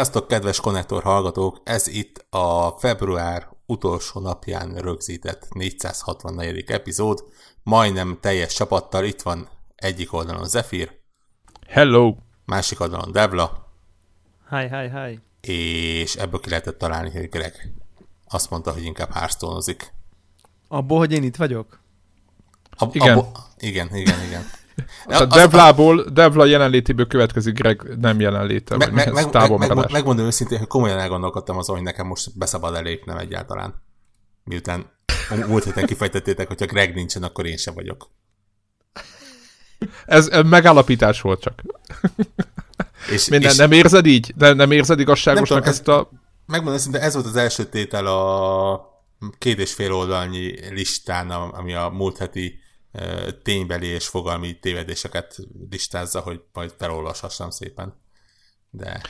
Sziasztok, kedves konnektor hallgatók! Ez itt a február utolsó napján rögzített 464. epizód. Majdnem teljes csapattal itt van egyik oldalon Zephyr, Hello! másik oldalon Devla, Hi, hi, hi. és ebből ki lehetett találni, hogy Greg azt mondta, hogy inkább hearthstone Abból, hogy én itt vagyok? Ab, Igen. Abbo- igen, igen, igen. Tehát Az- Devlából, Devla jelenlétéből következik Greg nem jelenléte, Me- vagy me- mi ez? meg- meg- távolmaradás. meg- Megmondom őszintén, hogy komolyan elgondolkodtam azon, hogy nekem most beszabad elépnem egyáltalán. Miután múlt héten kifejtettétek, hogyha Greg nincsen, akkor én sem vagyok. Ez, megállapítás volt csak. És, Minden, és nem érzed így? Nem, nem érzed igazságosnak Nem tudom, ezt a... megmondom őszintén, ez volt az első tétel a két és fél oldalnyi listán, am- ami a múlt heti ténybeli és fogalmi tévedéseket listázza, hogy majd felolvashassam szépen. De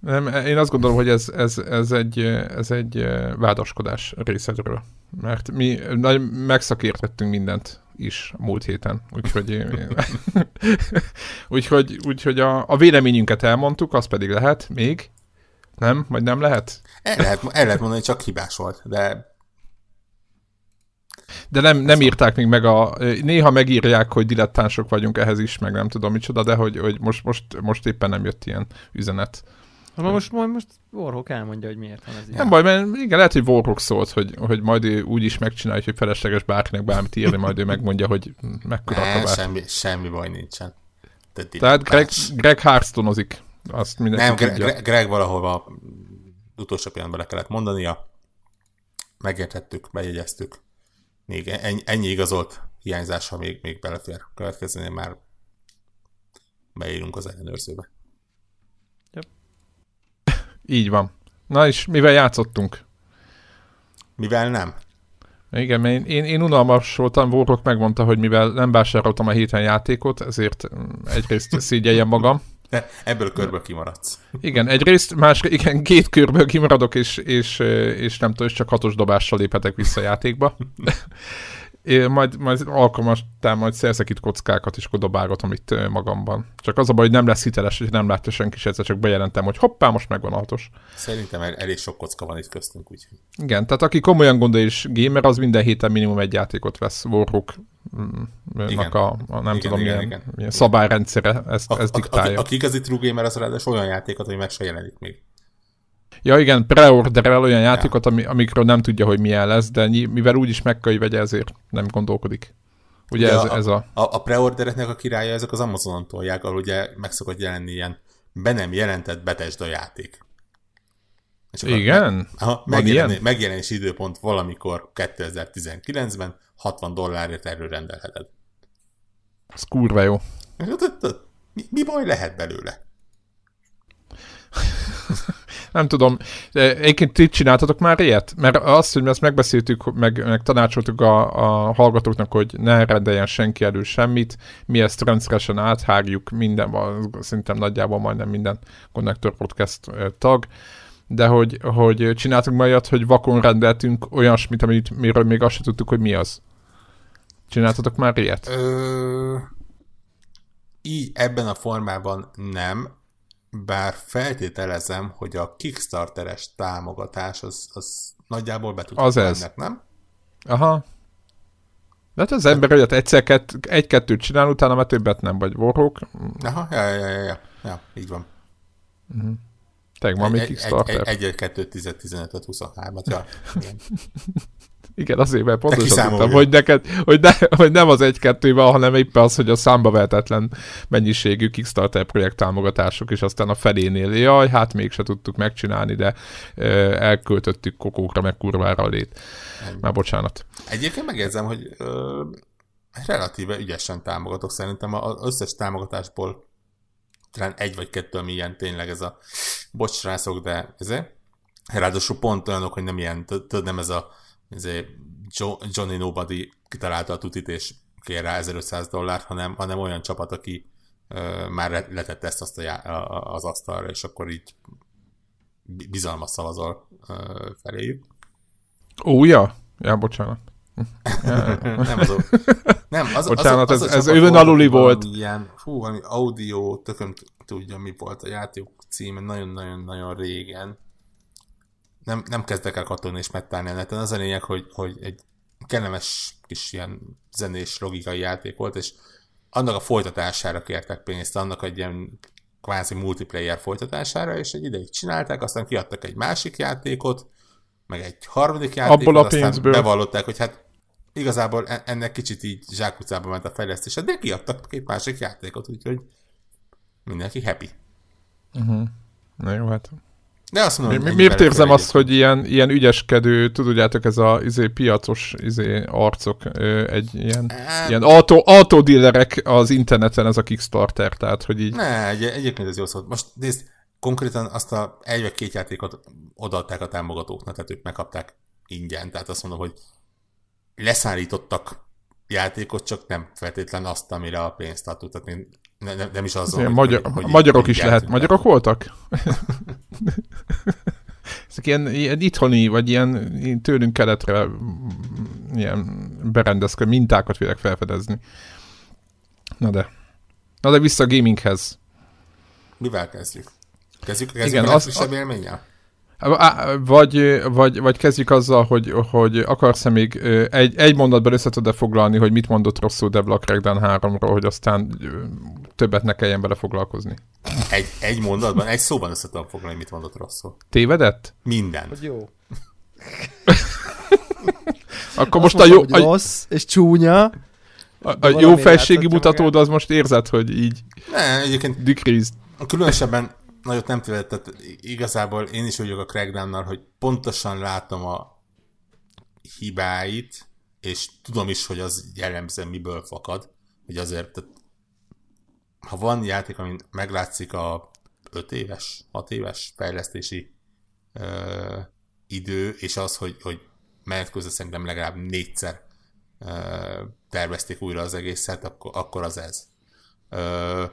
Nem, én azt gondolom, hogy ez, ez, ez, egy, ez egy vádaskodás részedről. Mert mi nagy, megszakértettünk mindent is múlt héten. Úgyhogy, úgyhogy, úgyhogy a, a véleményünket elmondtuk, az pedig lehet még. Nem? Vagy nem lehet? el lehet, el lehet mondani, hogy csak hibás volt, de De nem, nem írták még meg a... Néha megírják, hogy dilettánsok vagyunk ehhez is, meg nem tudom micsoda, de hogy, hogy most, most, most éppen nem jött ilyen üzenet. Na most, most, most Warhawk elmondja, hogy miért van ez így. Nem baj, mert igen, lehet, hogy Warhawk szólt, hogy, hogy majd ő úgy is megcsinálja, hogy felesleges bárkinek bármit írni, majd ő megmondja, hogy mekkora ne, semmi, semmi baj nincsen. Te Tehát Greg. Greg Hearthstone-ozik. Azt mindenki Nem, Greg, tudja. Greg, Greg valahova utolsó pillanatban le kellett mondania. Megértettük, bejegyeztük. Még ennyi, ennyi igazolt hiányzása még, még belefér. Következőnél már beírunk az ellenőrzőbe. Így van. Na és mivel játszottunk? Mivel nem? Igen, mert én, én, én unalmas voltam, Warhawk megmondta, hogy mivel nem vásároltam a héten játékot, ezért mm, egyrészt szégyeljem magam. Ebből a körből kimaradsz. Igen, egyrészt, másrészt, igen, két körből kimaradok, és, és, és nem tudom, és csak hatos dobással léphetek vissza a játékba. É, majd, majd alkalmastán majd szerzek itt kockákat, és akkor dobálgatom itt magamban. Csak az a baj, hogy nem lesz hiteles, és nem látja senki se, csak bejelentem, hogy hoppá, most megvan a hatos. Szerintem el- elég sok kocka van itt köztünk, úgyhogy. Igen, tehát aki komolyan gondol és gamer, az minden héten minimum egy játékot vesz. Warhawk Igen. a, a nem Igen, tudom, igen, milyen, igen. milyen szabályrendszere ezt, A, ezt diktálja. a, aki igazi true gamer, az ráadásul olyan játékot, hogy meg se jelenik még. Ja igen, preorderel olyan játékot, ami, amikről nem tudja, hogy milyen lesz, de mivel úgyis meg kell, hogy vegye, ezért nem gondolkodik. Ugye Ugye ez, a- ez a... A, a preordereknek a királya ezek az Amazonon tolják, ahol ugye meg szokott jelenni ilyen be nem jelentett Bethesda játék. És Igen? Aha, Van megjelenés, időpont valamikor 2019-ben 60 dollárért erről rendelheted. Ez kurva jó. Mi, mi baj lehet belőle? Nem tudom, egyébként ti csináltatok már ilyet? Mert azt, hogy mi ezt megbeszéltük, meg, meg tanácsoltuk a, a hallgatóknak, hogy ne rendeljen senki elő semmit, mi ezt rendszeresen áthágjuk minden, szerintem nagyjából majdnem minden Connector Podcast tag, de hogy, hogy csináltunk már ilyet, hogy vakon rendeltünk olyasmit, amit, miről még azt se tudtuk, hogy mi az. Csináltatok már ilyet? Ö, így ebben a formában nem, bár feltételezem, hogy a Kickstarteres támogatás az, az nagyjából be tud Az ez. ennek, nem? Aha. De hát az ember olyat egyszer kett, egy-kettőt csinál, utána már többet nem, vagy Warhawk. Aha, ja, ja, ja, ja, ja így van. Teg, van még egy, Kickstarter. egy, egy, egy, 2, 10, 15, 23-at, ja. Igen. Azért, mert pontosan tudtam, hogy, neked, hogy, ne, hogy nem az egy-kettő van, hanem éppen az, hogy a számba vehetetlen mennyiségű Kickstarter projekt támogatások, és aztán a felénél, jaj, hát mégse tudtuk megcsinálni, de ö, elköltöttük kokókra, meg kurvára a lét. Már bocsánat. Egyébként megjegyzem, hogy ö, relatíve ügyesen támogatok. Szerintem az összes támogatásból talán egy vagy kettő, ami ilyen tényleg ez a bocs de ezért. Ráadásul pont olyanok, hogy nem ilyen, tudod, nem ez a ezért Jo- Johnny Nobody kitalálta a tutit, és kér rá 1500 dollárt, hanem, hanem olyan csapat, aki ö, már le- letette ezt azt a, já- a, a- az asztalra, és akkor így bi- bizalmas szavazol ö, feléjük. Ó, ja? Ja, bocsánat. nem az, a- nem, az, Bocsánat, az, az, ez- ez övön aluli volt. Ilyen, fú, valami audio, tököm tudja, mi volt a játék címe nagyon-nagyon-nagyon régen. Nem, nem kezdek el kattogni és mettálni a neten. Az a lényeg, hogy, hogy egy kellemes kis ilyen zenés logikai játék volt, és annak a folytatására kértek pénzt, annak egy ilyen kvázi multiplayer folytatására, és egy ideig csinálták, aztán kiadtak egy másik játékot, meg egy harmadik játékot, Abból a aztán pénzből. bevallották, hogy hát igazából e- ennek kicsit így zsákutcába ment a fejlesztése, de kiadtak két másik játékot, úgyhogy mindenki happy. Na jó, hát. De azt mondom, Mi, miért érzem azt, hogy ilyen, ilyen ügyeskedő, tudjátok, ez a izé, piacos izé, arcok, egy ilyen, Hát- ilyen autó, autódillerek az interneten, ez a Kickstarter, tehát, hogy így Ne, egy, egyébként ez jó szólt. Most nézd, konkrétan azt a egy vagy két játékot odaadták a támogatóknak, tehát ők megkapták ingyen, tehát azt mondom, hogy leszállítottak játékot, csak nem feltétlen azt, amire a pénzt adtuk, tehát én ne, ne, nem is ilyen hogy, magyar, hogy, hogy magyarok így is lehet. jártunk Magyarok voltak? Ezek ilyen, ilyen itthoni, vagy ilyen, tőlünk keletre ilyen berendezkedő mintákat vélek felfedezni. Na de. Na de vissza a gaminghez. Mivel kezdjük? Kezdjük, kezdjük Igen, a az- legfrissebb élménnyel? Vagy, vagy, vagy kezdjük azzal, hogy, hogy akarsz-e még egy, egy mondatban össze tudod foglalni, hogy mit mondott rosszul Black Crackdown 3-ról, hogy aztán többet ne kelljen bele foglalkozni. Egy, egy mondatban, egy szóban össze tudom foglalni, mit mondott rosszul. Tévedett? Minden. Hogy jó. Akkor Azt most a mondom, jó, hogy a, rossz és csúnya. a, a jó felségi mutatód az most érzed, hogy így Ne, egyébként decreased. Különösebben nagyot nem tévedett, tehát igazából én is vagyok a Crackdownnal, hogy pontosan látom a hibáit, és tudom is, hogy az jellemzően miből fakad, hogy azért, tehát, ha van játék, amin meglátszik a 5 éves, 6 éves fejlesztési ö, idő, és az, hogy, hogy menet közben szerintem legalább négyszer ö, tervezték újra az egészet, akkor, akkor az ez. Ö,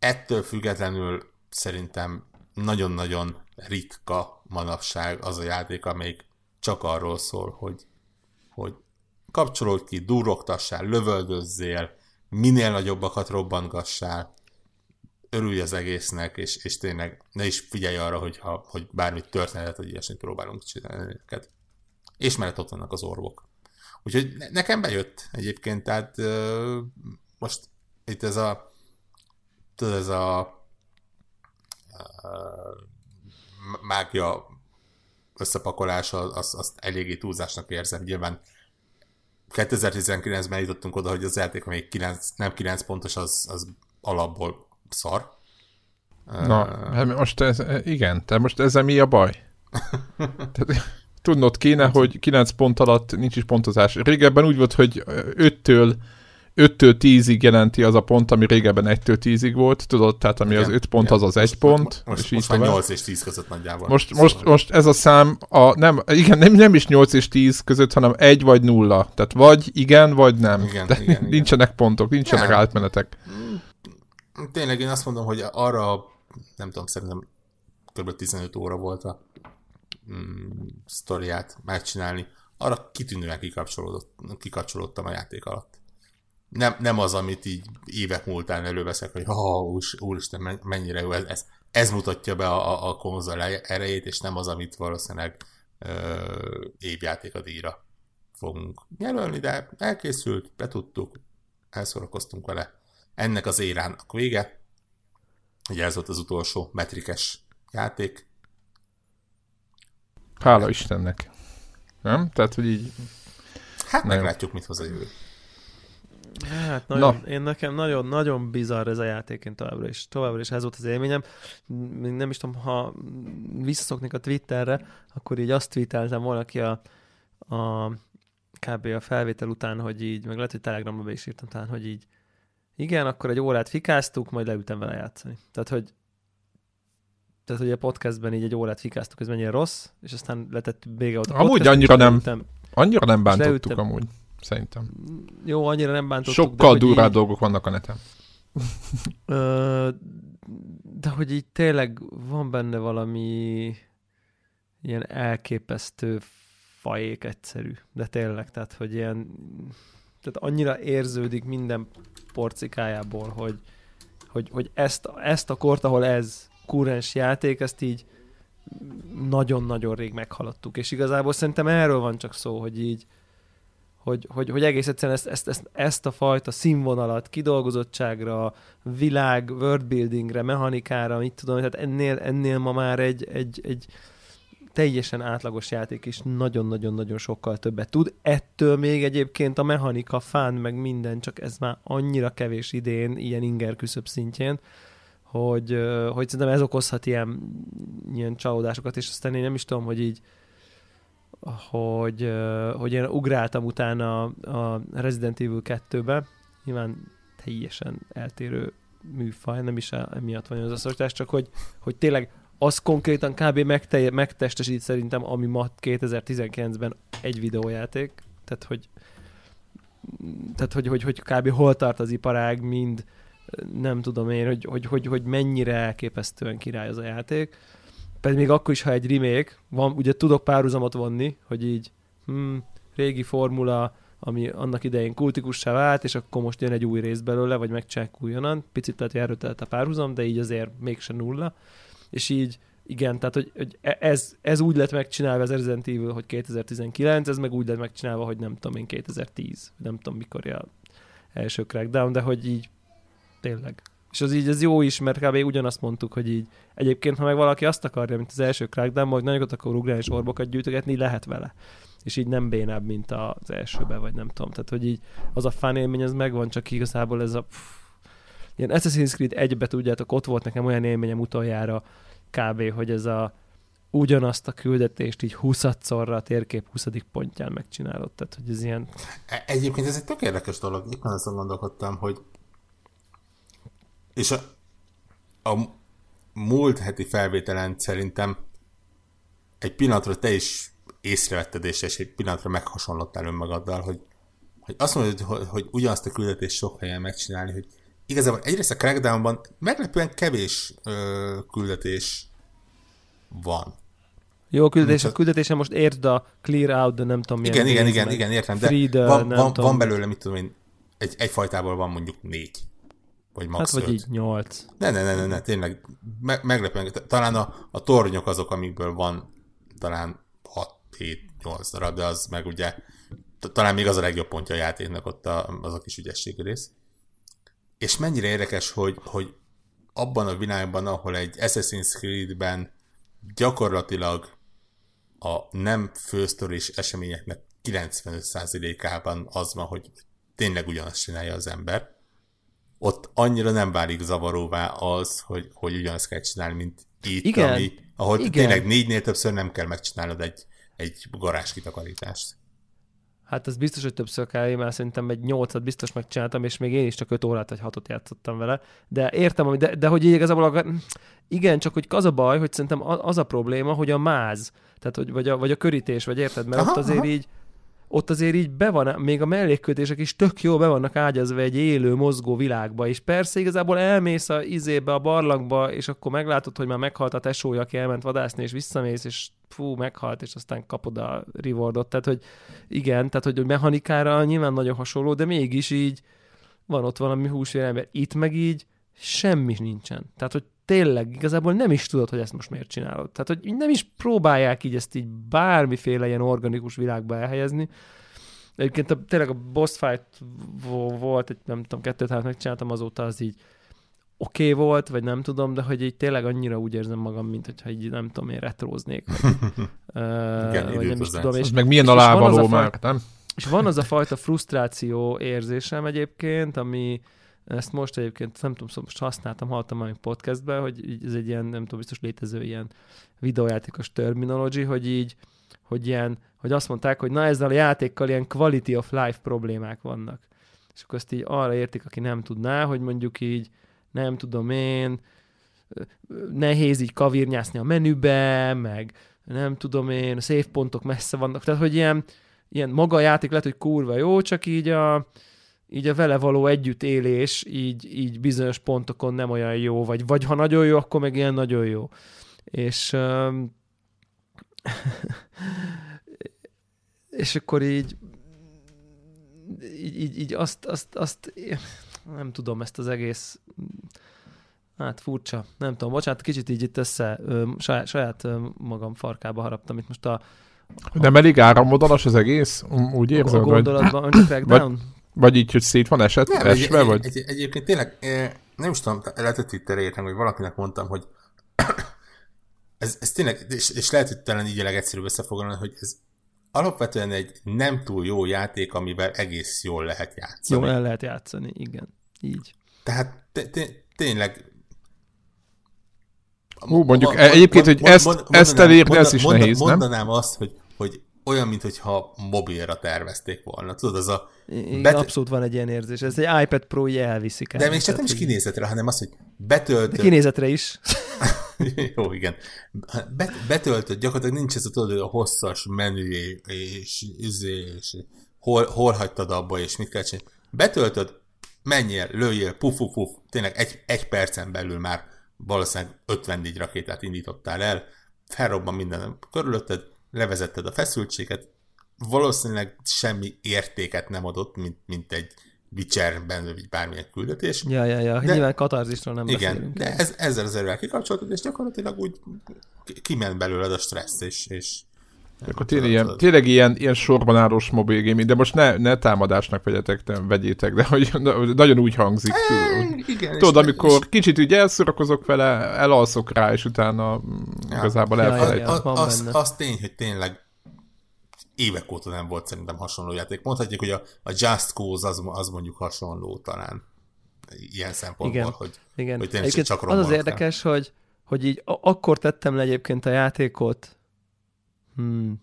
ettől függetlenül szerintem nagyon-nagyon ritka manapság az a játék, amelyik csak arról szól, hogy, hogy kapcsolódj ki, durogtassál, lövöldözzél, minél nagyobbakat robbantgassál, örülj az egésznek, és, és tényleg ne is figyelj arra, hogy, ha, hogy bármit történet, hogy ilyesmit próbálunk csinálni neked. És mellett ott vannak az orvok. Úgyhogy ne- nekem bejött egyébként, tehát most itt ez a tudod, ez a uh, mágia összepakolása, azt, azt eléggé túlzásnak érzem. Nyilván 2019-ben jutottunk oda, hogy az játék, amelyik 9, nem 9 pontos, az, az alapból szar. Na, hát most ez, igen, te most ezzel mi a baj? Tehát, tudnod kéne, hogy 9 pont alatt nincs is pontozás. Régebben úgy volt, hogy 5-től 5-től 10-ig jelenti az a pont, ami régebben 1-től 10-ig volt, tudod, tehát ami Igen, az 5 pont, igen. az az 1 Most- pont, Most, és így most már tovább. 8 és 10 között nagyjából. Most, Szóval- most, most ez a szám, a, nem, igen, nem, nem is 8 és 10 között, hanem 1 vagy 0. Tehát vagy igen, vagy nem. Igen, De igen, igen. nincsenek pontok, nincsenek Nem. átmenetek. Tényleg én azt mondom, hogy arra, nem tudom, szerintem kb. 15 óra volt a mm, sztoriát megcsinálni, arra kitűnően kikapcsolódott, kikapcsolódtam a játék alatt. Nem, nem az, amit így évek múltán előveszek, hogy oh, úristen, men- mennyire jó, ez, ez, ez mutatja be a, a, konzol erejét, és nem az, amit valószínűleg ö, évjáték a díjra fogunk jelölni, de elkészült, betudtuk, elszorakoztunk vele. Ennek az érának vége. Ugye ez volt az utolsó metrikes játék. Hála Istennek. Nem? Tehát, hogy így Hát Nagyon. meglátjuk, mit hoz a jövő. Hát nagyon, én nekem nagyon, nagyon bizarr ez a játék, én továbbra is, továbbra is ez volt az élményem. Nem is tudom, ha visszaszoknék a Twitterre, akkor így azt tweeteltem valaki a, a kb. a felvétel után, hogy így, meg lehet, hogy Telegramban be is írtam talán, hogy így igen, akkor egy órát fikáztuk, majd leültem vele játszani. Tehát, hogy tehát, hogy a podcastben így egy órát fikáztuk, ez mennyire rossz, és aztán letett vége ott a Amúgy annyira nem. annyira nem bántottuk leültem. amúgy, szerintem. Jó, annyira nem bántottuk. Sokkal durvább így- dolgok vannak a neten. De hogy így tényleg van benne valami ilyen elképesztő fajék egyszerű, de tényleg, tehát hogy ilyen tehát annyira érződik minden porcikájából, hogy, hogy, hogy ezt, ezt a kort, ahol ez kurrens játék, ezt így nagyon-nagyon rég meghaladtuk, és igazából szerintem erről van csak szó, hogy így, hogy, hogy, hogy egész egyszerűen ezt, ezt, ezt, ezt a fajta színvonalat, kidolgozottságra, világ, worldbuildingre, mechanikára, mit tudom, tehát ennél, ennél ma már egy, egy, egy teljesen átlagos játék is nagyon-nagyon-nagyon sokkal többet tud. Ettől még egyébként a mechanika, fán, meg minden, csak ez már annyira kevés idén, ilyen inger küszöbb szintjén, hogy, hogy szerintem ez okozhat ilyen, ilyen csalódásokat, és aztán én nem is tudom, hogy így hogy, hogy én ugráltam utána a Resident Evil 2-be, nyilván teljesen eltérő műfaj, nem is emiatt van az összehasonlítás, csak hogy, hogy tényleg az konkrétan kb. Megte- megtestesít szerintem, ami ma 2019-ben egy videójáték, tehát hogy tehát hogy, hogy, hogy kb. hol tart az iparág, mind nem tudom én, hogy, hogy, hogy, hogy mennyire elképesztően király az a játék. Pedig még akkor is, ha egy remake, van, ugye tudok párhuzamot vonni, hogy így hmm, régi formula, ami annak idején kultikussá vált, és akkor most jön egy új rész belőle, vagy megcsinálják újonnan. Picit lehet, hogy erről a párhuzam, de így azért mégse nulla. És így igen, tehát hogy, hogy e- ez, ez úgy lett megcsinálva az Resident Evil, hogy 2019, ez meg úgy lett megcsinálva, hogy nem tudom én 2010, nem tudom mikor a első Crackdown, de hogy így tényleg. És az így az jó is, mert kb. ugyanazt mondtuk, hogy így egyébként, ha meg valaki azt akarja, mint az első Crackdown, hogy nagyokat akar ugrálni és orbokat gyűjtögetni, lehet vele. És így nem bénább, mint az elsőbe, vagy nem tudom. Tehát, hogy így az a fan élmény, az megvan, csak igazából ez a pff, ilyen Assassin's Creed egybe tudjátok, ott volt nekem olyan élményem utoljára kb., hogy ez a ugyanazt a küldetést így 20 szorra a térkép 20. pontján megcsinálod. Tehát, hogy ez ilyen... E, egyébként ez egy tök érdekes dolog. Már azon gondolkodtam, hogy és a, a múlt heti felvételen szerintem egy pillanatra te is észrevetted, és egy pillanatra meghasonlottál önmagaddal, hogy, hogy azt mondod, hogy, hogy ugyanazt a küldetést sok helyen megcsinálni, hogy igazából egyrészt a Crackdownban meglepően kevés ö, küldetés van. Jó, küldetés, a küldetése most értsd a clear out, de nem tudom milyen. Igen, igen, igen, igen, értem, de the, van, van, van, belőle, mit tudom én, egy, egy fajtából van mondjuk négy. Vagy max Hát, vagy így nyolc. Ne, ne, ne, ne, ne tényleg me- meglepően. Talán a, a tornyok azok, amikből van talán 6-7-8 darab, de az meg ugye talán még az a legjobb pontja a játéknak ott a, az a kis ügyességi rész. És mennyire érdekes, hogy, hogy abban a világban, ahol egy Assassin's Creed-ben gyakorlatilag a nem fősztoris eseményeknek 95%-ában az van, hogy tényleg ugyanazt csinálja az ember, ott annyira nem válik zavaróvá az, hogy, hogy ugyanazt kell csinálni, mint itt, Igen. ami, ahol Igen. tényleg négynél többször nem kell megcsinálnod egy, egy garázs kitakarítást. Hát ez biztos, hogy többször kell, én már szerintem egy nyolcat biztos megcsináltam, és még én is csak öt órát vagy hatot játszottam vele. De értem, de, de hogy igazából igen, csak hogy az a baj, hogy szerintem az a probléma, hogy a máz, tehát hogy, vagy, a, vagy a körítés, vagy érted, mert aha, ott azért aha. így ott azért így be van, még a mellékkötések is tök jó be vannak ágyazva egy élő, mozgó világba, és persze igazából elmész a izébe, a barlangba, és akkor meglátod, hogy már meghalt a tesója, aki elment vadászni, és visszamész, és fú, meghalt, és aztán kapod a rewardot. Tehát, hogy igen, tehát, hogy mechanikára nyilván nagyon hasonló, de mégis így van ott valami húsvérember. Itt meg így semmi nincsen. Tehát, hogy tényleg igazából nem is tudod, hogy ezt most miért csinálod. Tehát, hogy nem is próbálják így ezt így bármiféle ilyen organikus világba elhelyezni. Egyébként a, tényleg a boss fight volt, egy, nem tudom, kettőt hát megcsináltam azóta, az így oké okay volt, vagy nem tudom, de hogy így tényleg annyira úgy érzem magam, mint hogyha így nem tudom, én retróznék. Vagy, Igen, vagy nem is tudom. És, meg milyen alávaló már, nem? És van az a fajta frusztráció érzésem egyébként, ami, ezt most egyébként nem tudom, szóval most használtam, hallottam valami podcastben, hogy ez egy ilyen, nem tudom, biztos létező ilyen videójátékos terminology, hogy így, hogy ilyen, hogy azt mondták, hogy na ezzel a játékkal ilyen quality of life problémák vannak. És akkor ezt így arra értik, aki nem tudná, hogy mondjuk így, nem tudom én, nehéz így kavirnyászni a menübe, meg nem tudom én, a save pontok messze vannak, tehát hogy ilyen, ilyen maga a játék lehet, hogy kurva jó, csak így a, így a vele való együttélés így, így bizonyos pontokon nem olyan jó, vagy, vagy ha nagyon jó, akkor meg ilyen nagyon jó. És um, és akkor így így, így, így azt, azt, azt nem tudom ezt az egész Hát furcsa. Nem tudom, bocsánat, kicsit így itt össze, ö, saját, saját ö, magam farkába haraptam. Itt most a... a Nem elég áramodalas az egész? Úgy érzed? A gondolatban, vagy, vagy, vagy így, hogy szét van eset, nem, esve, egy, vagy? Egy, egy, egyébként tényleg, nem is tudom, lehetett Twitterre értem, hogy valakinek mondtam, hogy ez, ez tényleg, és, és lehet, hogy talán így a legegyszerűbb összefoglalni, hogy ez alapvetően egy nem túl jó játék, amivel egész jól lehet játszani. Jól el lehet játszani, igen. Így. Tehát tényleg Hú, mondjuk mond, egyébként, hogy ezt, ezt elérni, ez is nehéz, nem? Mondanám azt, hogy, hogy olyan, mintha mobilra tervezték volna. Tudod, az a... Igen, bet... abszolút van egy ilyen érzés. Ez egy iPad Pro így elviszik el. De még csak nem is kinézetre, hanem az, hogy betöltött... De kinézetre is. Jó, igen. betöltött, gyakorlatilag nincs ez a, tudod, a hosszas menü, és, és, izé, és hol, hol hagytad abba, és mit kell csinálni. Betöltöd, menjél, lőjél, puf, puf, puf, tényleg egy, egy percen belül már valószínűleg 54 rakétát indítottál el, felrobban minden körülötted, levezetted a feszültséget, valószínűleg semmi értéket nem adott, mint, mint egy Witcherben, vagy bármilyen küldetés. Ja, ja, ja. De, Nyilván katarzisról nem igen, beszélünk. de ez, ezzel az erővel kikapcsoltad, és gyakorlatilag úgy kiment belőled a stressz, és, és akkor tényleg ilyen, tényleg ilyen, ilyen sorban állós mobil gaming, de most ne, ne támadásnak vegyetek, nem vegyétek, de hogy nagyon úgy hangzik. E, igen, Tudod, amikor és... kicsit úgy elszórakozok vele, elalszok rá, és utána ja. igazából elfelejtem. Ja, ja, az, az tény, hogy tényleg évek óta nem volt szerintem hasonló játék. Mondhatjuk, hogy a, a Just Cause az, az mondjuk hasonló talán ilyen szempontból, igen, hogy, igen. hogy tényleg csak Az az érdekes, hogy, hogy így akkor tettem le egyébként a játékot, hmm,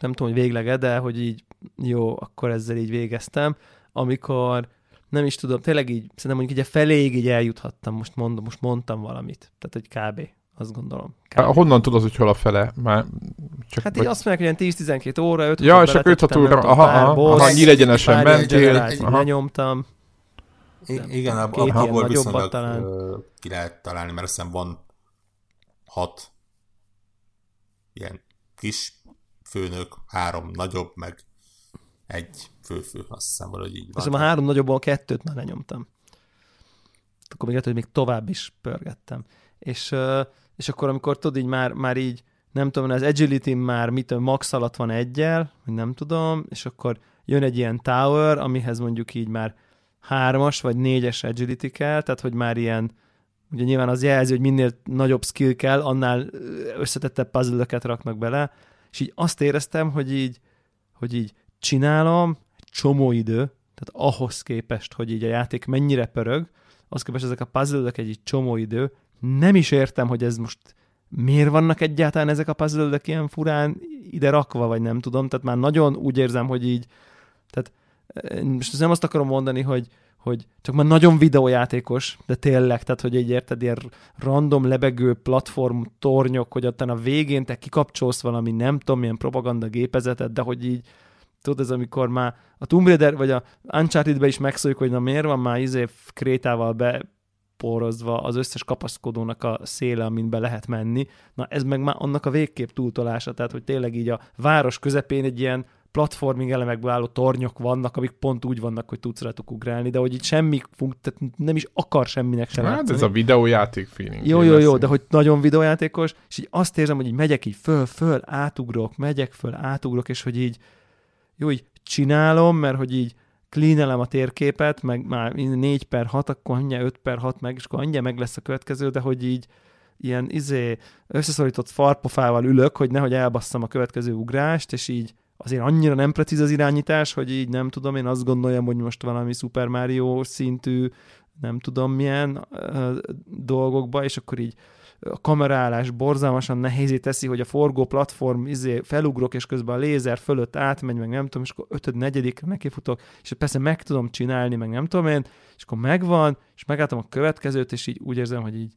nem tudom, hogy végleg de hogy így jó, akkor ezzel így végeztem, amikor nem is tudom, tényleg így, szerintem mondjuk így a feléig így eljuthattam, most, mondom, most mondtam valamit, tehát hogy kb. Azt gondolom. Kb. Honnan tudod, hogy hol a fele? Már csak hát így azt mondják, hogy ilyen 10-12 óra, 5 Ja, csak 5 óra, aha, aha, aha, nyílegyenesen mentél. Nyomtam. igen, abból viszonylag talán. ki lehet találni, mert azt hiszem van hat ilyen kis főnök, három nagyobb, meg egy főfő, azt hiszem valahogy így van. Azt a három nagyobbból kettőt már lenyomtam. Akkor még lehet, hogy még tovább is pörgettem. És, és akkor, amikor tudod, így már, már így, nem tudom, az agility már mit, max alatt van egyel, vagy nem tudom, és akkor jön egy ilyen tower, amihez mondjuk így már hármas vagy négyes agility kell, tehát hogy már ilyen, ugye nyilván az jelzi, hogy minél nagyobb skill kell, annál összetettebb puzzle raknak bele, és így azt éreztem, hogy így, hogy így csinálom, csomó idő, tehát ahhoz képest, hogy így a játék mennyire pörög, az képest ezek a puzzle egy így csomó idő, nem is értem, hogy ez most miért vannak egyáltalán ezek a puzzle ilyen furán ide rakva, vagy nem tudom, tehát már nagyon úgy érzem, hogy így, tehát most nem azt akarom mondani, hogy, hogy csak már nagyon videójátékos, de tényleg, tehát hogy egy érted, ilyen random lebegő platform tornyok, hogy ott a végén te kikapcsolsz valami, nem tudom, milyen propaganda gépezetet, de hogy így, tudod, ez amikor már a Tomb Raider, vagy a Uncharted-be is megszóljuk, hogy na miért van már izé krétával beporozva az összes kapaszkodónak a széle, amin be lehet menni. Na ez meg már annak a végkép túltolása, tehát hogy tényleg így a város közepén egy ilyen platforming elemekből álló tornyok vannak, amik pont úgy vannak, hogy tudsz rajtuk ugrálni, de hogy itt semmi funk, tehát nem is akar semminek sem Hát ez a videójáték feeling. Jó, jó, jó, de hogy nagyon videójátékos, és így azt érzem, hogy így megyek így föl, föl, átugrok, megyek föl, átugrok, és hogy így jó, így csinálom, mert hogy így cleanelem a térképet, meg már 4 per 6, akkor mindjárt 5 per 6 meg, és akkor mindjárt meg lesz a következő, de hogy így ilyen izé összeszorított farpofával ülök, hogy nehogy elbasszam a következő ugrást, és így azért annyira nem precíz az irányítás, hogy így nem tudom, én azt gondoljam, hogy most valami Super Mario szintű, nem tudom milyen uh, dolgokba, és akkor így a kamerálás borzalmasan nehézé teszi, hogy a forgó platform izé felugrok, és közben a lézer fölött átmegy, meg nem tudom, és akkor ötöd, negyedik nekifutok, és persze meg tudom csinálni, meg nem tudom én, és akkor megvan, és megálltam a következőt, és így úgy érzem, hogy így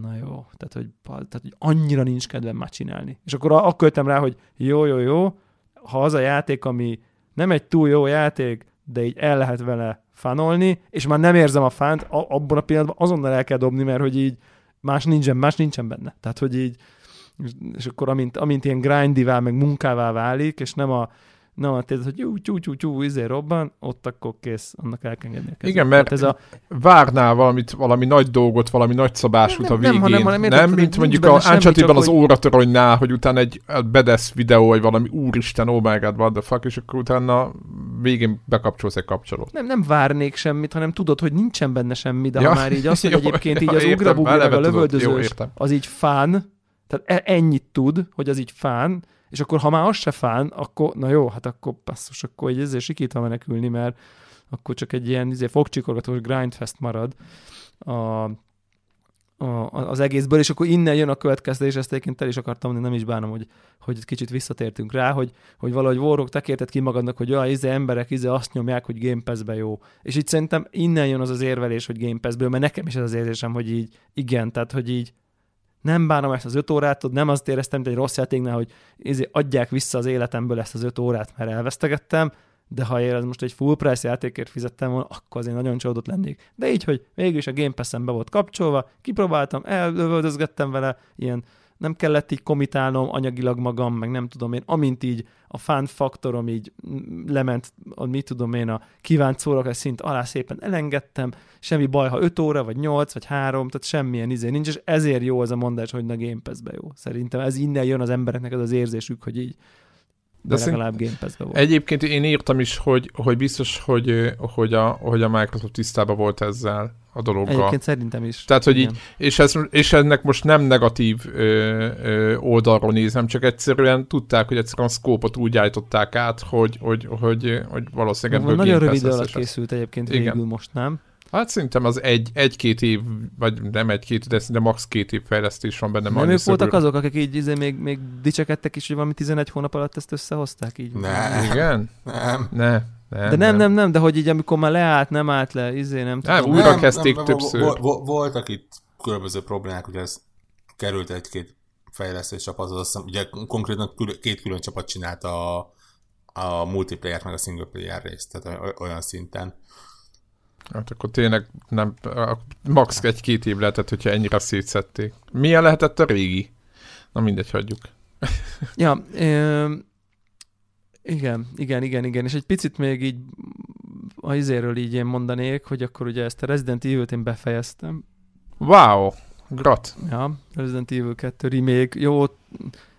na jó, tehát hogy, tehát, hogy annyira nincs kedvem már csinálni. És akkor akkor rá, hogy jó, jó, jó, ha az a játék, ami nem egy túl jó játék, de így el lehet vele fanolni, és már nem érzem a fánt, abban a pillanatban azonnal el kell dobni, mert hogy így más nincsen, más nincsen benne. Tehát, hogy így, és akkor amint, amint ilyen grindivá, meg munkává válik, és nem a Na, tehát, hogy jú, tyú, tyú, tyú, izé robban, ott akkor kész, annak el kell engedni Igen, mert ez a... várnál valamit, valami nagy dolgot, valami nagy szabásút a végén. Nem, hanem, hanem, nem mint mondjuk a uncharted az hogy... óratoronynál, hogy utána egy bedesz videó, vagy valami úristen, oh my god, what the fuck, és akkor utána végén bekapcsolsz egy kapcsolót. Nem, nem várnék semmit, hanem tudod, hogy nincsen benne semmi, de ja. ha már így azt, hogy egyébként így az ugrabugri, meg a lövöldözős, az így fán, tehát e- ennyit tud, hogy az így fán, és akkor ha már az se fán, akkor na jó, hát akkor passzus, akkor egy ezért sikítva menekülni, mert akkor csak egy ilyen izé, fogcsikorgatós grindfest marad a, a, az egészből, és akkor innen jön a következtetés, ezt egyébként el is akartam mondani, nem is bánom, hogy, hogy kicsit visszatértünk rá, hogy, hogy valahogy vorrok tekérted ki magadnak, hogy olyan izé emberek izé azt nyomják, hogy Game Pass-be jó. És itt szerintem innen jön az az érvelés, hogy Game Pass-ből, mert nekem is ez az érzésem, hogy így igen, tehát hogy így nem bánom ezt az öt órát, nem azt éreztem, hogy egy rossz játéknál, hogy izé adják vissza az életemből ezt az öt órát, mert elvesztegettem, de ha én most egy full price játékért fizettem volna, akkor azért nagyon csodott lennék. De így, hogy végül a Game Pass-en be volt kapcsolva, kipróbáltam, elövöldözgettem vele, ilyen nem kellett így komitálnom anyagilag magam, meg nem tudom én, amint így a fun faktorom így lement, a, mit tudom én, a kívánt szórakozás szint alá szépen elengedtem, semmi baj, ha 5 óra, vagy 8, vagy 3, tehát semmilyen izé nincs, és ezért jó az a mondás, hogy na Game Pass-be jó. Szerintem ez innen jön az embereknek az az érzésük, hogy így de, de legalább Game Pass-be volt. Egyébként én írtam is, hogy, hogy biztos, hogy, hogy, a, hogy a Microsoft tisztában volt ezzel a dologgal. Egyébként szerintem is. Tehát, hogy így, és, ez, és ennek most nem negatív ö, ö, oldalról nézem, csak egyszerűen tudták, hogy egyszerűen a szkópot úgy állították át, hogy, hogy, hogy, hogy valószínűleg Nagyon rövid alatt készült egyébként végül Igen. most, nem? Hát szerintem az egy, egy-két év, vagy nem egy-két, de szinte max. két év fejlesztés van benne. Nem ők voltak azok, akik így izé még, még dicsekedtek is, hogy valami 11 hónap alatt ezt összehozták így? Ne. Igen? Nem. Ne. Nem, de nem, nem, nem, de hogy így amikor már leállt, nem állt le, izé, nem tudom. Nem, újra nem, kezdték nem, többször. Vo- vo- voltak itt különböző problémák, hogy ez került egy-két fejlesztés csapat, azt hiszem, ugye konkrétan két külön csapat csinálta a, a multiplayer meg a single player részt, tehát olyan szinten. Hát akkor tényleg nem, max egy-két év lehetett, hogyha ennyire szétszették. Milyen lehetett a régi? Na mindegy, hagyjuk. ja, ö, igen, igen, igen, igen, és egy picit még így a izéről így én mondanék, hogy akkor ugye ezt a Resident Evil-t én befejeztem. Wow, grat. Ja, Resident Evil 2 remake, jó,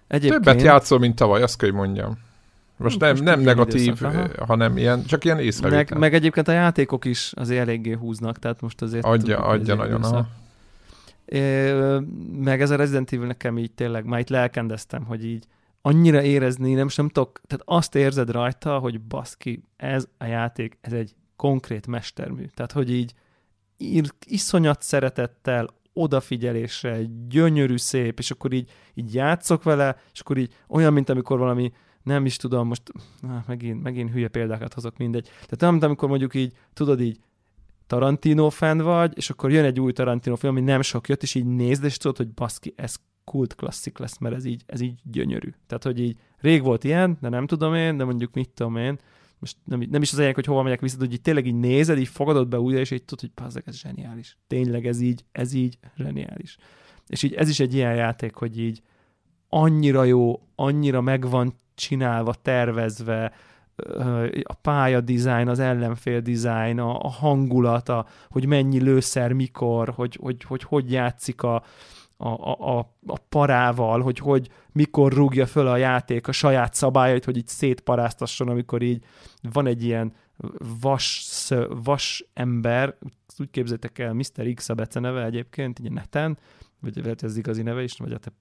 egyébként... Többet játszol, mint tavaly, azt kell, hogy mondjam. Most nem, most nem negatív, időszak, hanem ilyen, csak ilyen észrevétel. Meg, meg egyébként a játékok is azért eléggé húznak, tehát most azért... Adja, tudjuk, adja nagyon, aha. É, meg ez a Resident Evil nekem így tényleg, már itt lelkendeztem, hogy így annyira érezni, nem, nem tudok, tehát azt érzed rajta, hogy baszki, ez a játék, ez egy konkrét mestermű. Tehát, hogy így ír, iszonyat szeretettel, odafigyeléssel, gyönyörű, szép, és akkor így, így játszok vele, és akkor így olyan, mint amikor valami nem is tudom, most na, megint, megint hülye példákat hozok, mindegy. Tehát nem, amikor mondjuk így, tudod így, Tarantino fan vagy, és akkor jön egy új Tarantino film, ami nem sok jött, és így nézd, és tudod, hogy baszki, ez kult klasszik lesz, mert ez így, ez így gyönyörű. Tehát, hogy így rég volt ilyen, de nem tudom én, de mondjuk mit tudom én, most nem, nem is az egyik, hogy hova megyek vissza, hogy így tényleg így nézed, így fogadod be újra, és így tudod, hogy pazzak, ez zseniális. Tényleg ez így, ez így zseniális. És így ez is egy ilyen játék, hogy így annyira jó, annyira megvan csinálva, tervezve, a pálya dizájn, az ellenfél dizájn, a, a hangulata, hogy mennyi lőszer mikor, hogy hogy, hogy, hogy játszik a, a, a, a parával, hogy, hogy mikor rúgja föl a játék a saját szabályait, hogy így szétparáztasson, amikor így van egy ilyen vas, vas ember, úgy képzeljétek el, Mr. X a bece neve egyébként, így a neten, vagy lehet ez igazi neve is, vagy a te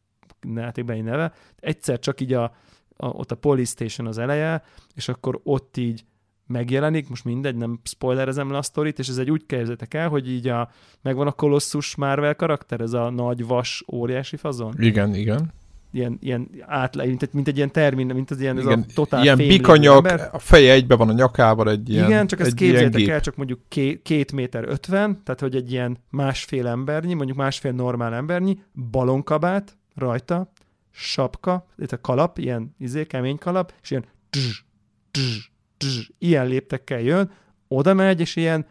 játékbeli neve, egyszer csak így a, a, ott a Police Station az eleje, és akkor ott így megjelenik, most mindegy, nem spoilerezem le a sztorit, és ez egy úgy képzeljétek el, hogy így a, megvan a kolosszus Marvel karakter, ez a nagy vas óriási fazon. Igen, igen. Ilyen, ilyen átle, mint, mint egy ilyen termin, mint az ilyen, igen, ez a totál Ilyen bikanyag, a feje egybe van a nyakával egy ilyen Igen, csak ezt képzeljétek el, csak mondjuk két, két méter ötven, tehát hogy egy ilyen másfél embernyi, mondjuk másfél normál embernyi, balonkabát rajta, sapka, itt a kalap, ilyen izé, kemény kalap, és ilyen tz, tz, tz, ilyen léptekkel jön, oda megy, és ilyen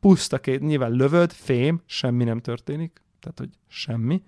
puszta két, nyilván lövöd, fém, semmi nem történik, tehát, hogy semmi,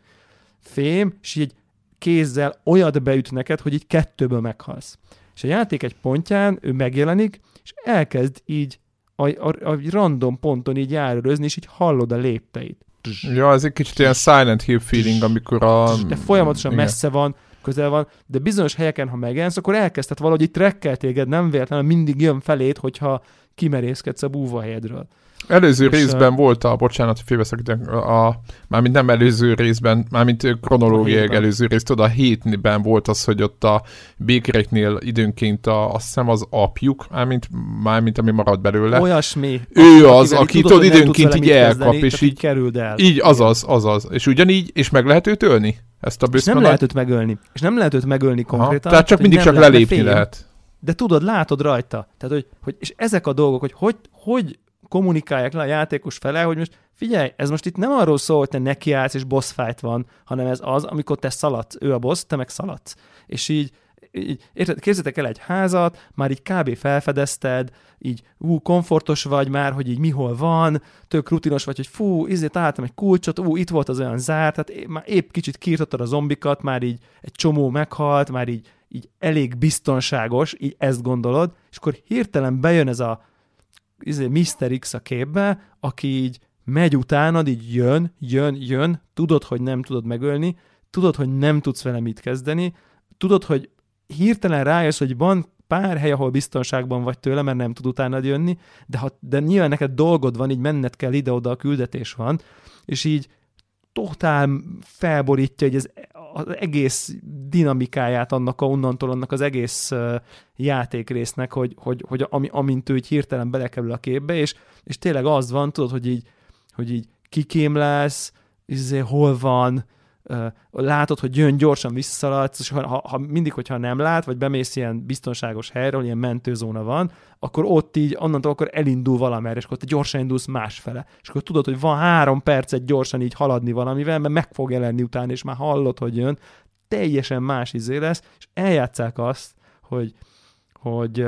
fém, és így kézzel olyat beüt neked, hogy így kettőből meghalsz. És a játék egy pontján ő megjelenik, és elkezd így a, a, a random ponton így járőrözni, és így hallod a lépteit. Ja, ez egy kicsit ilyen Silent Hill feeling, amikor a... De folyamatosan igen. messze van, közel van, de bizonyos helyeken, ha megjelensz, akkor elkezdted valahogy trekkel téged, nem véletlenül mindig jön felét, hogyha kimerészkedsz a búvahelyedről. Előző és részben a... volt a, bocsánat, félbeszakítok, a, a, mármint nem előző részben, mármint kronológiai előző rész, tudod, a hétben volt az, hogy ott a békereknél időnként a, azt hiszem az apjuk, mármint, mármint ami marad belőle. Olyasmi. Ő az, aki tudod, időnként így elkap, és így, kerüld el. Így, azaz, azaz. És ugyanígy, és meg lehet őt ölni? Ezt a és nem lehet őt megölni. És nem lehet őt megölni konkrétan. Aha, tehát csak mindig csak lelépni lehet. De tudod, látod rajta. Tehát, hogy, hogy, és ezek a dolgok, hogy hogy, hogy kommunikálják le a játékos fele, hogy most figyelj, ez most itt nem arról szól, hogy te nekiállsz és boss fight van, hanem ez az, amikor te szaladsz, ő a boss, te meg szaladsz. És így, így érted, képzeljétek el egy házat, már így kb. felfedezted, így ú, komfortos vagy már, hogy így mihol van, tök rutinos vagy, hogy fú, izé találtam egy kulcsot, ú, itt volt az olyan zárt, tehát már épp kicsit kiirtottad a zombikat, már így egy csomó meghalt, már így, így elég biztonságos, így ezt gondolod, és akkor hirtelen bejön ez a izé, Mr. X a képbe, aki így megy utánad, így jön, jön, jön, tudod, hogy nem tudod megölni, tudod, hogy nem tudsz vele mit kezdeni, tudod, hogy hirtelen rájössz, hogy van pár hely, ahol biztonságban vagy tőle, mert nem tud utánad jönni, de, ha, de nyilván neked dolgod van, így menned kell ide-oda, a küldetés van, és így totál felborítja hogy ez az egész dinamikáját annak a onnantól, annak az egész játékrésznek, hogy, hogy, hogy ami, amint ő így hirtelen belekerül a képbe, és, és tényleg az van, tudod, hogy így, hogy így kikém lesz, izé, hol van, látod, hogy jön, gyorsan visszaszaladsz, és ha, ha mindig, hogyha nem lát, vagy bemész ilyen biztonságos helyre, ilyen mentőzóna van, akkor ott így, onnantól akkor elindul valamerre, és akkor te gyorsan indulsz másfele. És akkor tudod, hogy van három percet gyorsan így haladni valamivel, mert meg fog jelenni utána, és már hallod, hogy jön. Teljesen más izé lesz, és eljátszák azt, hogy, hogy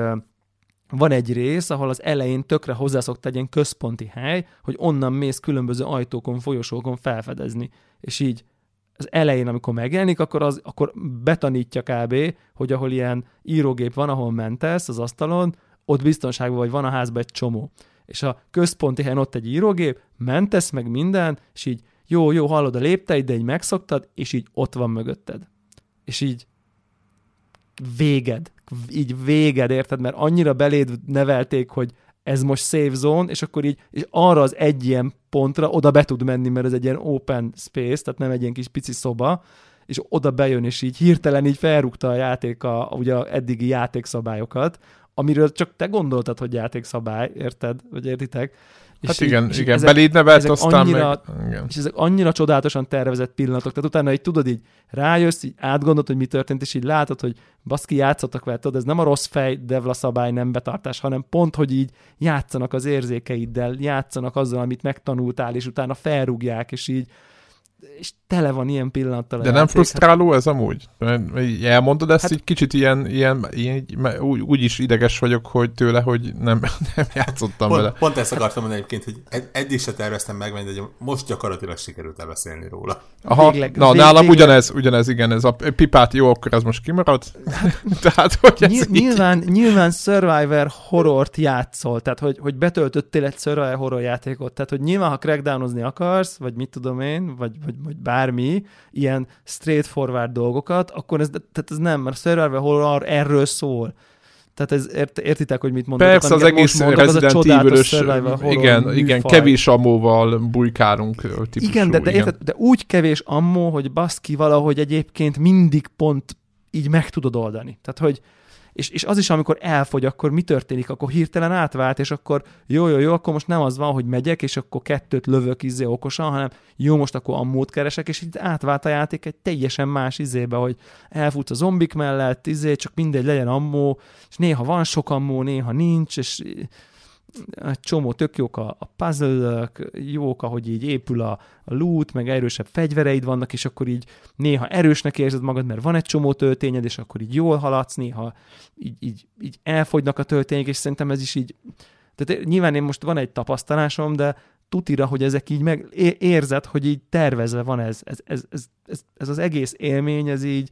van egy rész, ahol az elején tökre hozzászokta egy ilyen központi hely, hogy onnan mész különböző ajtókon, folyosókon felfedezni. És így az elején, amikor megjelenik, akkor, az, akkor betanítja kb., hogy ahol ilyen írógép van, ahol mentesz az asztalon, ott biztonságban vagy, van a házban egy csomó. És a központi helyen ott egy írógép, mentesz meg minden, és így jó, jó, hallod a lépteid, de így megszoktad, és így ott van mögötted. És így véged, így véged, érted? Mert annyira beléd nevelték, hogy ez most safe zone, és akkor így, és arra az egy ilyen pontra oda be tud menni, mert ez egy ilyen open space, tehát nem egy ilyen kis pici szoba, és oda bejön, és így hirtelen így felrúgta a játék a, ugye a eddigi játékszabályokat, amiről csak te gondoltad, hogy játékszabály, érted? Vagy értitek? És hát igen, és igen, ezek, beléd nevelt, ezek aztán annyira, meg... Igen. És ezek annyira csodálatosan tervezett pillanatok, tehát utána így tudod, így rájössz, így átgondolod, hogy mi történt, és így látod, hogy baszki játszottak vele, tudod, ez nem a rossz fej devla szabály nem betartás, hanem pont, hogy így játszanak az érzékeiddel, játszanak azzal, amit megtanultál, és utána felrúgják, és így és tele van ilyen pillanattal. De nem játék. frusztráló ez amúgy? Elmondod ezt hát, egy kicsit ilyen, ilyen, ilyen úgy, úgy, is ideges vagyok hogy tőle, hogy nem, nem játszottam pont, vele. Pont ezt akartam mondani egyébként, hogy ed- eddig se terveztem megvenni, de most gyakorlatilag sikerült elbeszélni róla. Aha, végleg, na vég, nálam végleg. ugyanez, ugyanez, igen, ez a pipát jó, akkor ez most kimarad. tehát, hogy ez Nyilván, nyilván, nyilván Survivor horrort játszol, tehát hogy, hogy betöltöttél egy Survivor horror játékot, tehát hogy nyilván, ha crackdownozni akarsz, vagy mit tudom én, vagy, vagy, vagy bármi, ilyen straightforward dolgokat, akkor ez, tehát ez nem, mert a Survivor Horror erről szól. Tehát ez, ért, értitek, hogy mit mondok? Persze, az egész mondok, Resident evil igen, igen, kevés ammóval bujkálunk típusú. Igen, de, de, igen. Érted, de úgy kevés ammó, hogy baszki valahogy egyébként mindig pont így meg tudod oldani. Tehát, hogy, és, és az is, amikor elfogy, akkor mi történik? Akkor hirtelen átvált, és akkor jó, jó, jó, akkor most nem az van, hogy megyek, és akkor kettőt lövök izé okosan, hanem jó, most akkor ammót keresek, és így átvált a játék egy teljesen más izébe, hogy elfutsz a zombik mellett, izé, csak mindegy, legyen ammó, és néha van sok ammó, néha nincs, és egy csomó tök jók a, a puzzle jók, ahogy így épül a, a loot, meg erősebb fegyvereid vannak, és akkor így néha erősnek érzed magad, mert van egy csomó töltényed, és akkor így jól haladsz, néha így, így, így elfogynak a töltények, és szerintem ez is így, tehát nyilván én most van egy tapasztalásom, de tutira, hogy ezek így meg érzed, hogy így tervezve van ez, ez, ez, ez, ez, ez az egész élmény, ez így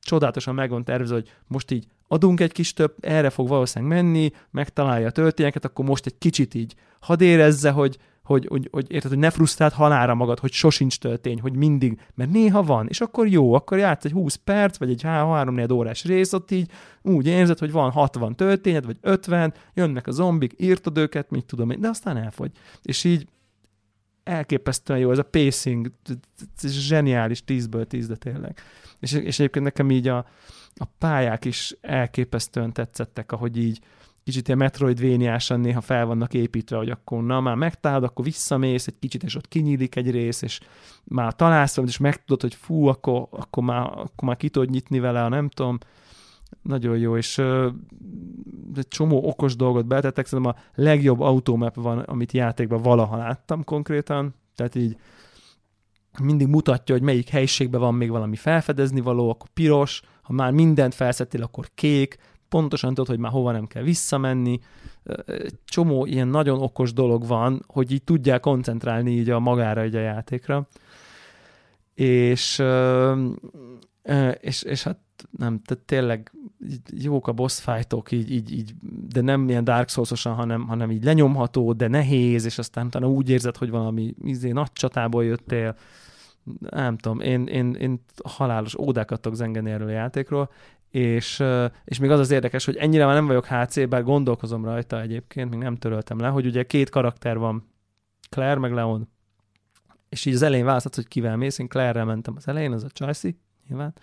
csodálatosan meg van tervezve, hogy most így adunk egy kis több, erre fog valószínűleg menni, megtalálja a történeteket, akkor most egy kicsit így hadd érezze, hogy, hogy, hogy, hogy, érted, hogy ne frusztrált halára magad, hogy sosincs töltény, hogy mindig, mert néha van, és akkor jó, akkor játsz egy 20 perc, vagy egy 3 órás rész, ott így úgy érzed, hogy van 60 töltényed, vagy 50, jönnek a zombik, írtad őket, mit tudom én, de aztán elfogy. És így elképesztően jó, ez a pacing, zseniális, 10-ből 10, de tényleg. És, és egyébként nekem így a, a pályák is elképesztően tetszettek, ahogy így kicsit ilyen metroidvéniásan néha fel vannak építve, hogy akkor na, már megtalálod, akkor visszamész egy kicsit, és ott kinyílik egy rész, és már találsz valamit, és megtudod, hogy fú, akkor, akkor, már, akkor már ki tudod nyitni vele, a nem tudom, nagyon jó, és uh, egy csomó okos dolgot betettek, szerintem a legjobb automap van, amit játékban valaha láttam konkrétan, tehát így mindig mutatja, hogy melyik helyiségben van még valami felfedezni való, akkor piros, ha már mindent felszettél, akkor kék, pontosan tudod, hogy már hova nem kell visszamenni. Csomó ilyen nagyon okos dolog van, hogy így tudják koncentrálni így a magára egy a játékra. És, és, és hát nem, tehát tényleg jók a boss fightok, így, így, így, de nem ilyen Dark souls hanem, hanem így lenyomható, de nehéz, és aztán utána úgy érzed, hogy valami izé, nagy csatából jöttél, nem tudom, én, én, én halálos ódákat tudok zengeni erről a játékról, és, és még az az érdekes, hogy ennyire már nem vagyok HC, bár gondolkozom rajta egyébként, még nem töröltem le, hogy ugye két karakter van, Claire meg Leon, és így az elején választhatsz, hogy kivel mész, én Claire-rel mentem az elején, az a Chelsea, nyilván,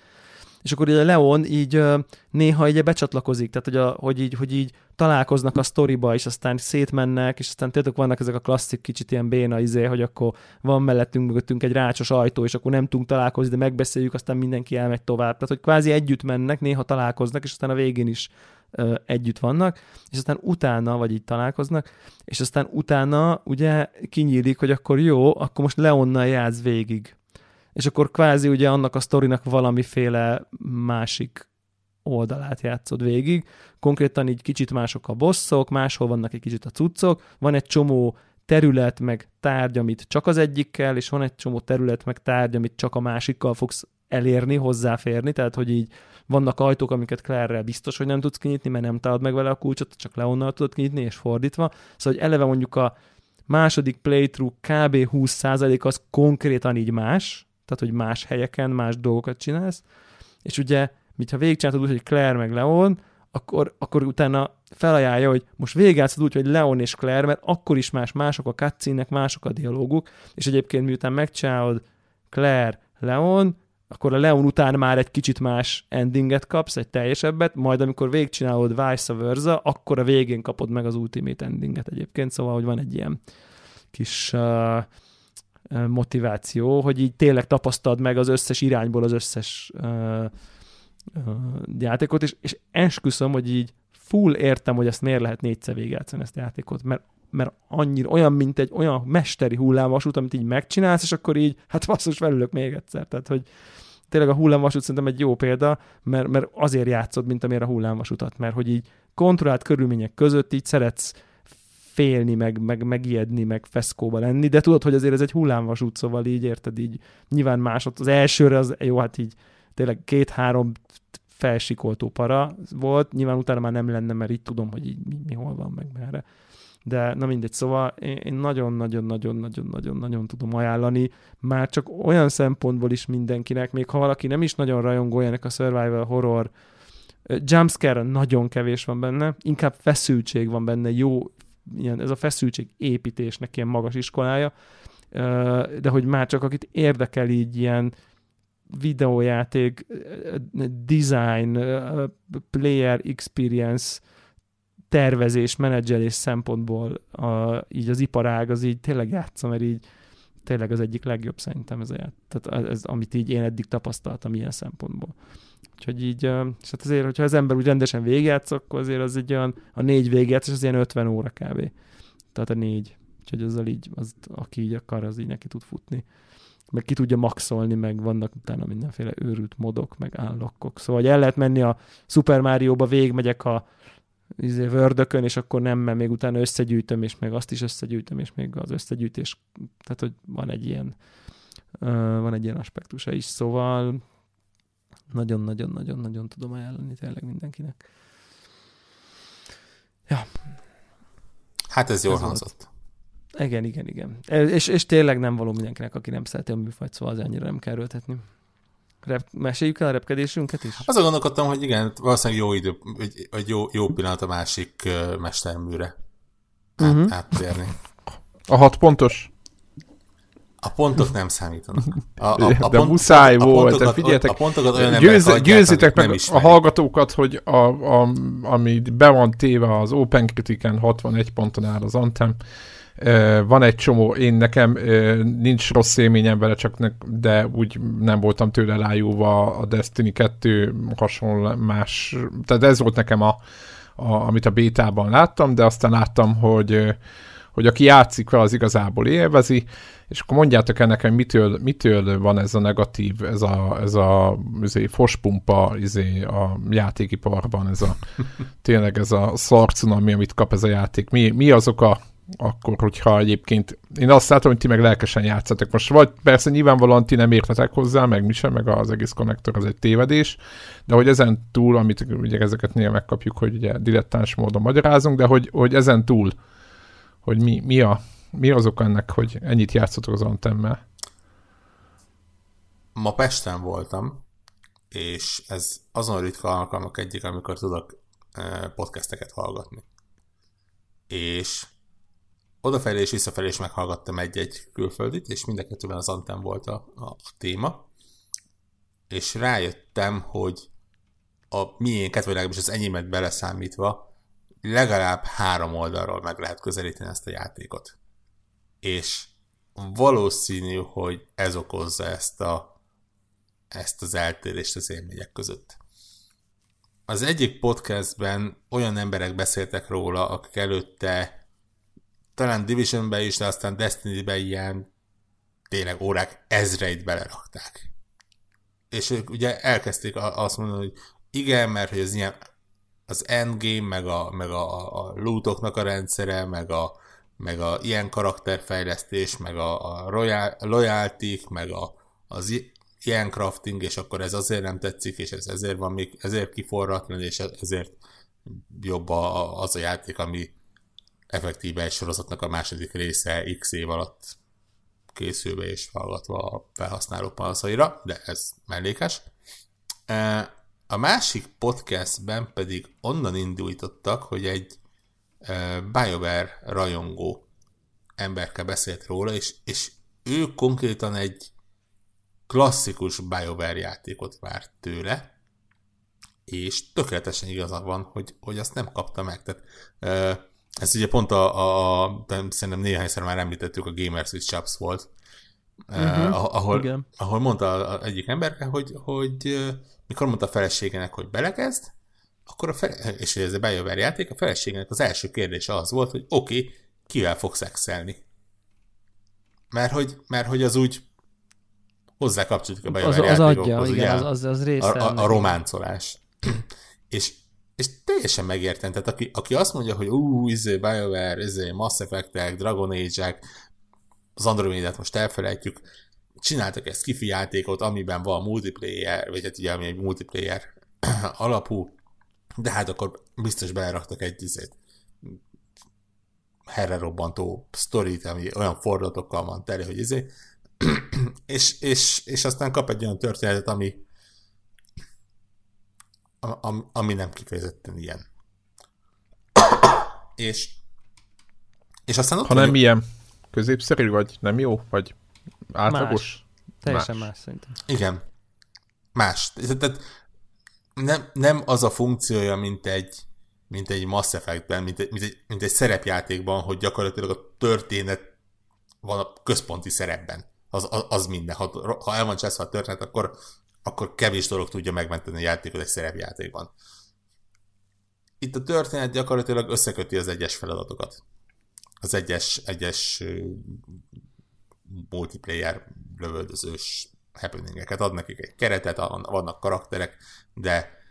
és akkor ugye Leon így néha így becsatlakozik, tehát hogy, a, hogy, így, hogy így találkoznak a sztoriba, és aztán szétmennek, és aztán tudjátok, vannak ezek a klasszik kicsit ilyen béna izé, hogy akkor van mellettünk mögöttünk egy rácsos ajtó, és akkor nem tudunk találkozni, de megbeszéljük, aztán mindenki elmegy tovább. Tehát, hogy kvázi együtt mennek, néha találkoznak, és aztán a végén is ö, együtt vannak, és aztán utána, vagy így találkoznak, és aztán utána ugye kinyílik, hogy akkor jó, akkor most Leonnal játsz végig és akkor kvázi ugye annak a sztorinak valamiféle másik oldalát játszod végig. Konkrétan így kicsit mások a bosszok, máshol vannak egy kicsit a cuccok, van egy csomó terület, meg tárgy, amit csak az egyikkel, és van egy csomó terület, meg tárgy, amit csak a másikkal fogsz elérni, hozzáférni, tehát hogy így vannak ajtók, amiket claire biztos, hogy nem tudsz kinyitni, mert nem találod meg vele a kulcsot, csak Leonnal tudod kinyitni, és fordítva. Szóval, hogy eleve mondjuk a második playthrough kb. 20% az konkrétan így más, tehát hogy más helyeken más dolgokat csinálsz, és ugye, mintha végigcsináltad úgy, hogy Claire meg Leon, akkor, akkor utána felajánlja, hogy most végigjátszod úgy, hogy Leon és Claire, mert akkor is más, mások a cutscene mások a dialóguk, és egyébként miután megcsinálod Claire, Leon, akkor a Leon után már egy kicsit más endinget kapsz, egy teljesebbet, majd amikor végigcsinálod vice versa, akkor a végén kapod meg az ultimate endinget egyébként, szóval, hogy van egy ilyen kis uh, motiváció, hogy így tényleg tapasztald meg az összes irányból az összes uh, játékot, és, és esküszöm, hogy így full értem, hogy ezt miért lehet négyszer végigjátszani ezt a játékot, mert mert annyira olyan, mint egy olyan mesteri hullámvasút, amit így megcsinálsz, és akkor így, hát basszus, felülök még egyszer. Tehát, hogy tényleg a hullámvasút szerintem egy jó példa, mert, mert azért játszod, mint amire a hullámvasutat, mert hogy így kontrollált körülmények között így szeretsz félni, meg, meg megijedni, meg feszkóba lenni, de tudod, hogy azért ez egy hullámvasút, szóval így érted, így nyilván másod, az elsőre az jó, hát így tényleg két-három felsikoltó para volt, nyilván utána már nem lenne, mert így tudom, hogy így mi, mi hol van, meg merre. De na mindegy, szóval én nagyon-nagyon-nagyon-nagyon-nagyon-nagyon tudom ajánlani, már csak olyan szempontból is mindenkinek, még ha valaki nem is nagyon rajongó ennek a survival horror jumpscare nagyon kevés van benne, inkább feszültség van benne, jó ilyen, ez a feszültség építésnek ilyen magas iskolája, de hogy már csak akit érdekel így ilyen videójáték, design, player experience, tervezés, menedzselés szempontból a, így az iparág az így tényleg játsza, mert így tényleg az egyik legjobb szerintem ez a ját. Tehát ez, amit így én eddig tapasztaltam ilyen szempontból. Úgyhogy így, és hát azért, hogyha az ember úgy rendesen végigjátsz, akkor azért az egy olyan, a négy végigjátsz, és az ilyen 50 óra kb. Tehát a négy. Úgyhogy azzal így, az, aki így akar, az így neki tud futni. Meg ki tudja maxolni, meg vannak utána mindenféle őrült modok, meg állokkok. Szóval hogy el lehet menni a Super Mario-ba, végigmegyek a izé, vördökön, és akkor nem, mert még utána összegyűjtöm, és meg azt is összegyűjtöm, és még az összegyűjtés, tehát hogy van egy ilyen, uh, van egy ilyen aspektusa is, szóval Nagyon-nagyon-nagyon-nagyon tudom ajánlani tényleg mindenkinek. Ja. Hát ez jól hangzott. Igen, igen, igen. És, és tényleg nem való mindenkinek, aki nem szereti a műfajt, szóval az annyira nem kell erőltetni. Rep, meséljük el a repkedésünket is? Azon gondolkodtam, hogy igen, valószínűleg jó idő, egy, egy jó, jó pillanat a másik uh, mesterműre át, uh-huh. áttérni. A hat pontos? A pontok nem számítanak. A, a, a de pont, muszáj a, volt, a figyeljetek, a pontokat olyan győz, hagyják, győzitek meg a hallgatókat, hogy a, a, ami be van téve az Open Critiken 61 ponton áll az Anthem, van egy csomó, én nekem nincs rossz élményem vele, csak ne, de úgy nem voltam tőle lájúva a Destiny 2 hasonló más, tehát ez volt nekem a, a amit a bétában láttam, de aztán láttam, hogy hogy aki játszik vele, az igazából élvezi, és akkor mondjátok ennek, hogy mitől, mitől van ez a negatív, ez a, ez a izé, fospumpa izé, a játékiparban, ez a tényleg ez a szarcunami, amit kap ez a játék. Mi, mi azok a akkor, hogyha egyébként én azt látom, hogy ti meg lelkesen játszatok. Most vagy persze nyilvánvalóan ti nem értetek hozzá, meg mi sem, meg az egész konnektor az egy tévedés, de hogy ezen túl, amit ugye ezeket néha megkapjuk, hogy ugye dilettáns módon magyarázunk, de hogy, hogy ezen túl, hogy mi, mi, a, mi azok ennek, hogy ennyit játszotok az antemmel? Ma Pesten voltam, és ez azon ritka alkalmak egyik, amikor tudok eh, podcasteket hallgatni. És odafelé és visszafelé is meghallgattam egy-egy külföldit, és mind a kettőben az Antem volt a, a, a téma, és rájöttem, hogy a miénket, vagy legalábbis az enyémet beleszámítva, legalább három oldalról meg lehet közelíteni ezt a játékot. És valószínű, hogy ez okozza ezt, a, ezt az eltérést az élmények között. Az egyik podcastben olyan emberek beszéltek róla, akik előtte talán Divisionbe is, de aztán Destiny-be ilyen tényleg órák ezreit belerakták. És ők ugye elkezdték azt mondani, hogy igen, mert hogy az ilyen az endgame, meg a, meg a, a lootoknak a rendszere, meg a, meg a ilyen karakterfejlesztés, meg a, a royal, loyalty meg a, az ilyen crafting, és akkor ez azért nem tetszik, és ez ezért van még, ezért kiforratlan, és ezért jobb a, az a játék, ami effektíve egy sorozatnak a második része x év alatt készülve és hallgatva a felhasználó panaszaira, de ez mellékes. A másik podcastben pedig onnan indulítottak, hogy egy e, BioWare rajongó emberke beszélt róla, és, és ő konkrétan egy klasszikus BioWare játékot várt tőle, és tökéletesen igaza van, hogy, hogy azt nem kapta meg. Tehát e, ez ugye pont a, a, a szerintem néhányszor már említettük, a Gamers with Chops volt, uh-huh, ahol, igen. ahol mondta az egyik ember, hogy, hogy mikor mondta a feleségének, hogy belekezd, akkor a fele, és ez a BioWare játék, a feleségének az első kérdése az volt, hogy oké, okay, kivel fog szexelni? Mert hogy, mert hogy az úgy hozzá kapcsolódik a BioWare az, az adja, igen, az, az, az része. A, a, a románcolás. és és teljesen megértem, tehát aki, aki azt mondja, hogy ú, izé, BioWare, izé, Mass effect Dragon Age-ek, az Andromedát most elfelejtjük, csináltak egy skifi játékot, amiben van multiplayer, vagy hát ugye ami egy multiplayer alapú, de hát akkor biztos beleraktak egy izét, herre robbantó sztorit, ami olyan fordulatokkal van tele, hogy izé, és, és, és aztán kap egy olyan történetet, ami, am, ami nem kifejezetten ilyen. és, és aztán ott Ha nem ilyen középszerű, vagy nem jó, vagy átlagos? Más. Teljesen más, más szerintem. Igen. Más. Tehát nem, nem az a funkciója, mint egy, mint egy Mass Effect-ben, mint egy, mint, egy, mint egy szerepjátékban, hogy gyakorlatilag a történet van a központi szerepben. Az, az, az minden. Ha, ha el van cseszve a történet, akkor akkor kevés dolog tudja megmenteni a játékot egy szerepjátékban. Itt a történet gyakorlatilag összeköti az egyes feladatokat. Az egyes, egyes multiplayer lövöldözős happeningeket. Ad nekik egy keretet, vannak karakterek, de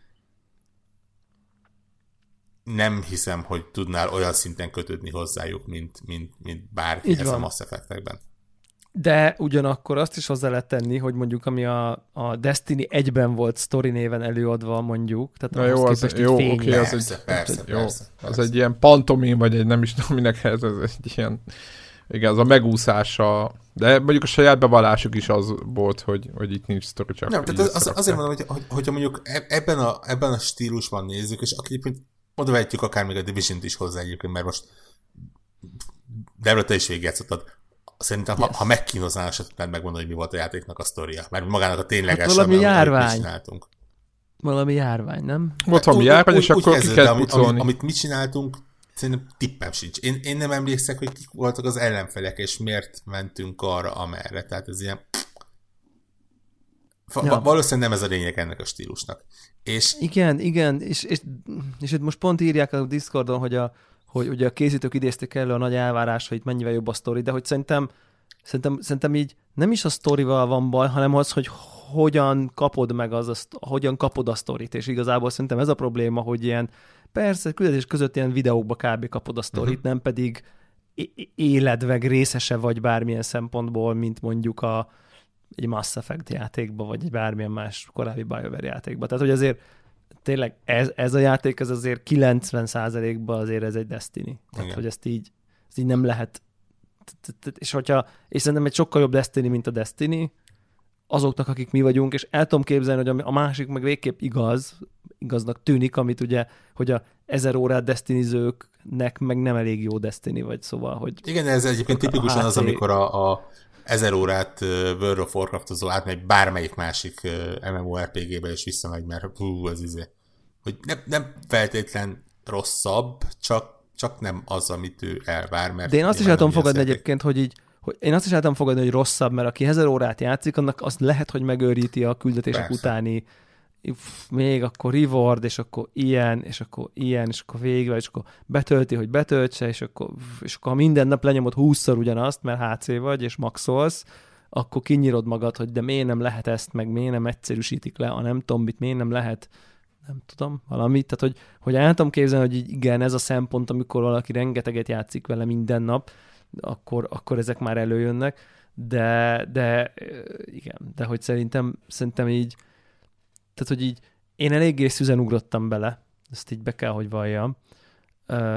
nem hiszem, hogy tudnál olyan szinten kötődni hozzájuk, mint, mint, mint bárki Így ez van. a Mass Effect-ekben. De ugyanakkor azt is hozzá lehet tenni, hogy mondjuk ami a, a Destiny egyben volt story néven előadva mondjuk, tehát Na jó, az, jó, oké, okay, az persze, egy, persze, jó, persze, az egy ilyen pantomim, vagy egy nem is tudom minek ez, ez egy ilyen, igen, az a megúszása, de mondjuk a saját bevallásuk is az volt, hogy, hogy itt nincs sztori, csak Nem, tehát az, azért mondom, hogy, hogy, hogyha mondjuk e- ebben a, ebben a stílusban nézzük, és aki egyébként oda vehetjük akár még a division is hozzá egyébként, mert most Debra, te is végigjátszottad. Szerintem, yes. ha, ha megkínoznál, se tudnád megmondani, hogy mi volt a játéknak a sztoria. Mert magának a tényleges hát valami járvány. csináltunk. Valami járvány, nem? Volt valami járvány, és akkor ki kell amit, amit, amit mi csináltunk, szerintem tippem sincs. Én, én nem emlékszek, hogy kik voltak az ellenfelek, és miért mentünk arra, amerre. Tehát ez ilyen... Ja. Valószínűleg nem ez a lényeg ennek a stílusnak. És... Igen, igen, és, és, és itt most pont írják a Discordon, hogy a, hogy ugye a készítők idézték elő a nagy elvárás, hogy mennyivel jobb a sztori, de hogy szerintem, szerintem, szerintem így nem is a sztorival van baj, hanem az, hogy hogyan kapod meg az, azt, hogyan kapod a sztorit, és igazából szerintem ez a probléma, hogy ilyen, persze, küldetés között ilyen videókba kb. kapod a sztorit, uh-huh. nem pedig életveg részese vagy bármilyen szempontból, mint mondjuk a, egy Mass Effect játékba, vagy egy bármilyen más korábbi BioWare játékba. Tehát, hogy azért tényleg ez, ez a játék, ez azért 90%-ban azért ez egy Destiny. Tehát, Igen. hogy ezt így, ezt így nem lehet és hogyha, és szerintem egy sokkal jobb Destiny, mint a Destiny, azoknak, akik mi vagyunk, és el tudom képzelni, hogy a másik meg végképp igaz, igaznak tűnik, amit ugye, hogy a ezer órát destinizőknek meg nem elég jó Destiny, vagy szóval, hogy... Igen, ez egyébként tipikusan az, amikor a, a ezer órát World of Warcraft-ozó átmegy bármelyik másik MMORPG-be, és visszamegy, mert hú, ez izé. Hogy nem, nem feltétlen rosszabb, csak, csak nem az, amit ő elvár. Mert De én azt is el tudom fogadni egyébként, hogy így hogy én azt is tudom fogadni, hogy rosszabb, mert aki ezer órát játszik, annak azt lehet, hogy megőríti a küldetések Persze. utáni még akkor reward, és akkor ilyen, és akkor ilyen, és akkor végül, és akkor betölti, hogy betöltse, és akkor, és akkor ha minden nap lenyomod 20-szor ugyanazt, mert HC vagy, és maxolsz, akkor kinyírod magad, hogy de miért nem lehet ezt, meg miért nem egyszerűsítik le, a nem tudom mit, miért nem lehet, nem tudom, valamit. Tehát, hogy, hogy el tudom képzelni, hogy igen, ez a szempont, amikor valaki rengeteget játszik vele minden nap, akkor, akkor ezek már előjönnek, de, de igen, de hogy szerintem, szerintem így, tehát, hogy így én eléggé szüzen ugrottam bele, ezt így be kell, hogy valljam.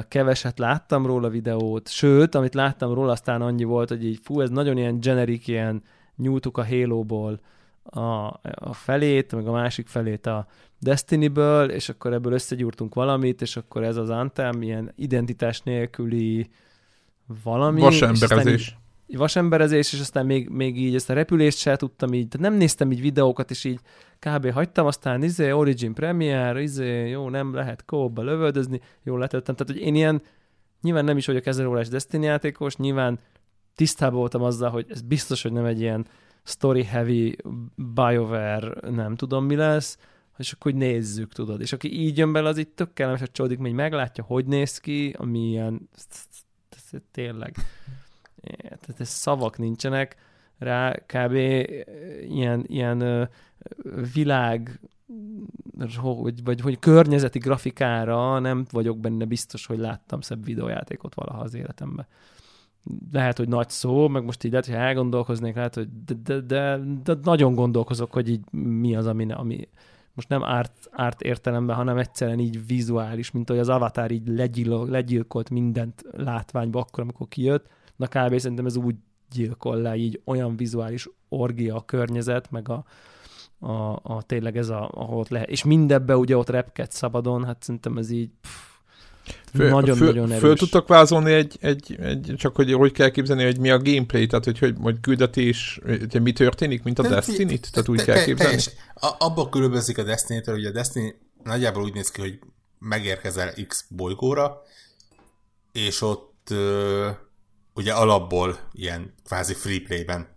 Keveset láttam róla videót, sőt, amit láttam róla, aztán annyi volt, hogy így fú, ez nagyon ilyen generic, ilyen nyújtuk a Halo-ból a, a felét, meg a másik felét a Destiny-ből, és akkor ebből összegyúrtunk valamit, és akkor ez az Anthem ilyen identitás nélküli valami. Vasemberezés vasemberezés, és aztán még, még így ezt a repülést se tudtam így, tehát nem néztem így videókat, és így kb. hagytam, aztán izé, Origin Premiere, izé, jó, nem lehet kóba lövöldözni, jó, letöltem. Tehát, hogy én ilyen, nyilván nem is vagyok ezer órás Destiny játékos, nyilván tisztában voltam azzal, hogy ez biztos, hogy nem egy ilyen story heavy BioWare, nem tudom mi lesz, és akkor hogy nézzük, tudod. És aki így jön bele, az itt tök kellemes, hogy csódik, hogy meglátja, hogy néz ki, ami ilyen, tényleg tehát ez szavak nincsenek rá, kb. ilyen, ilyen világ hogy, vagy hogy környezeti grafikára nem vagyok benne biztos, hogy láttam szebb videójátékot valaha az életemben. Lehet, hogy nagy szó, meg most így lehet, hogy elgondolkoznék, lehet, hogy de, de, de, de nagyon gondolkozok, hogy így mi az, ami, ami most nem árt, árt értelemben, hanem egyszerűen így vizuális, mint hogy az Avatar így legyil, legyilkolt mindent látványba akkor, amikor kijött, Na kb. szerintem ez úgy gyilkol le, így olyan vizuális orgia a környezet, meg a, a, a tényleg ez, a, ahol ott lehet. És mindebbe ugye ott repket szabadon, hát szerintem ez így nagyon-nagyon erős. Föl tudtok vázolni egy, egy, egy, csak hogy hogy kell képzelni, hogy mi a gameplay, tehát hogy, hogy, hogy küldetés, hogy mi történik, mint a Destiny-t? Tehát úgy kell képzelni? Abba különbözik a Destiny-től, hogy a Destiny nagyjából úgy néz ki, hogy megérkezel X bolygóra, és ott ugye alapból ilyen kvázi free play-ben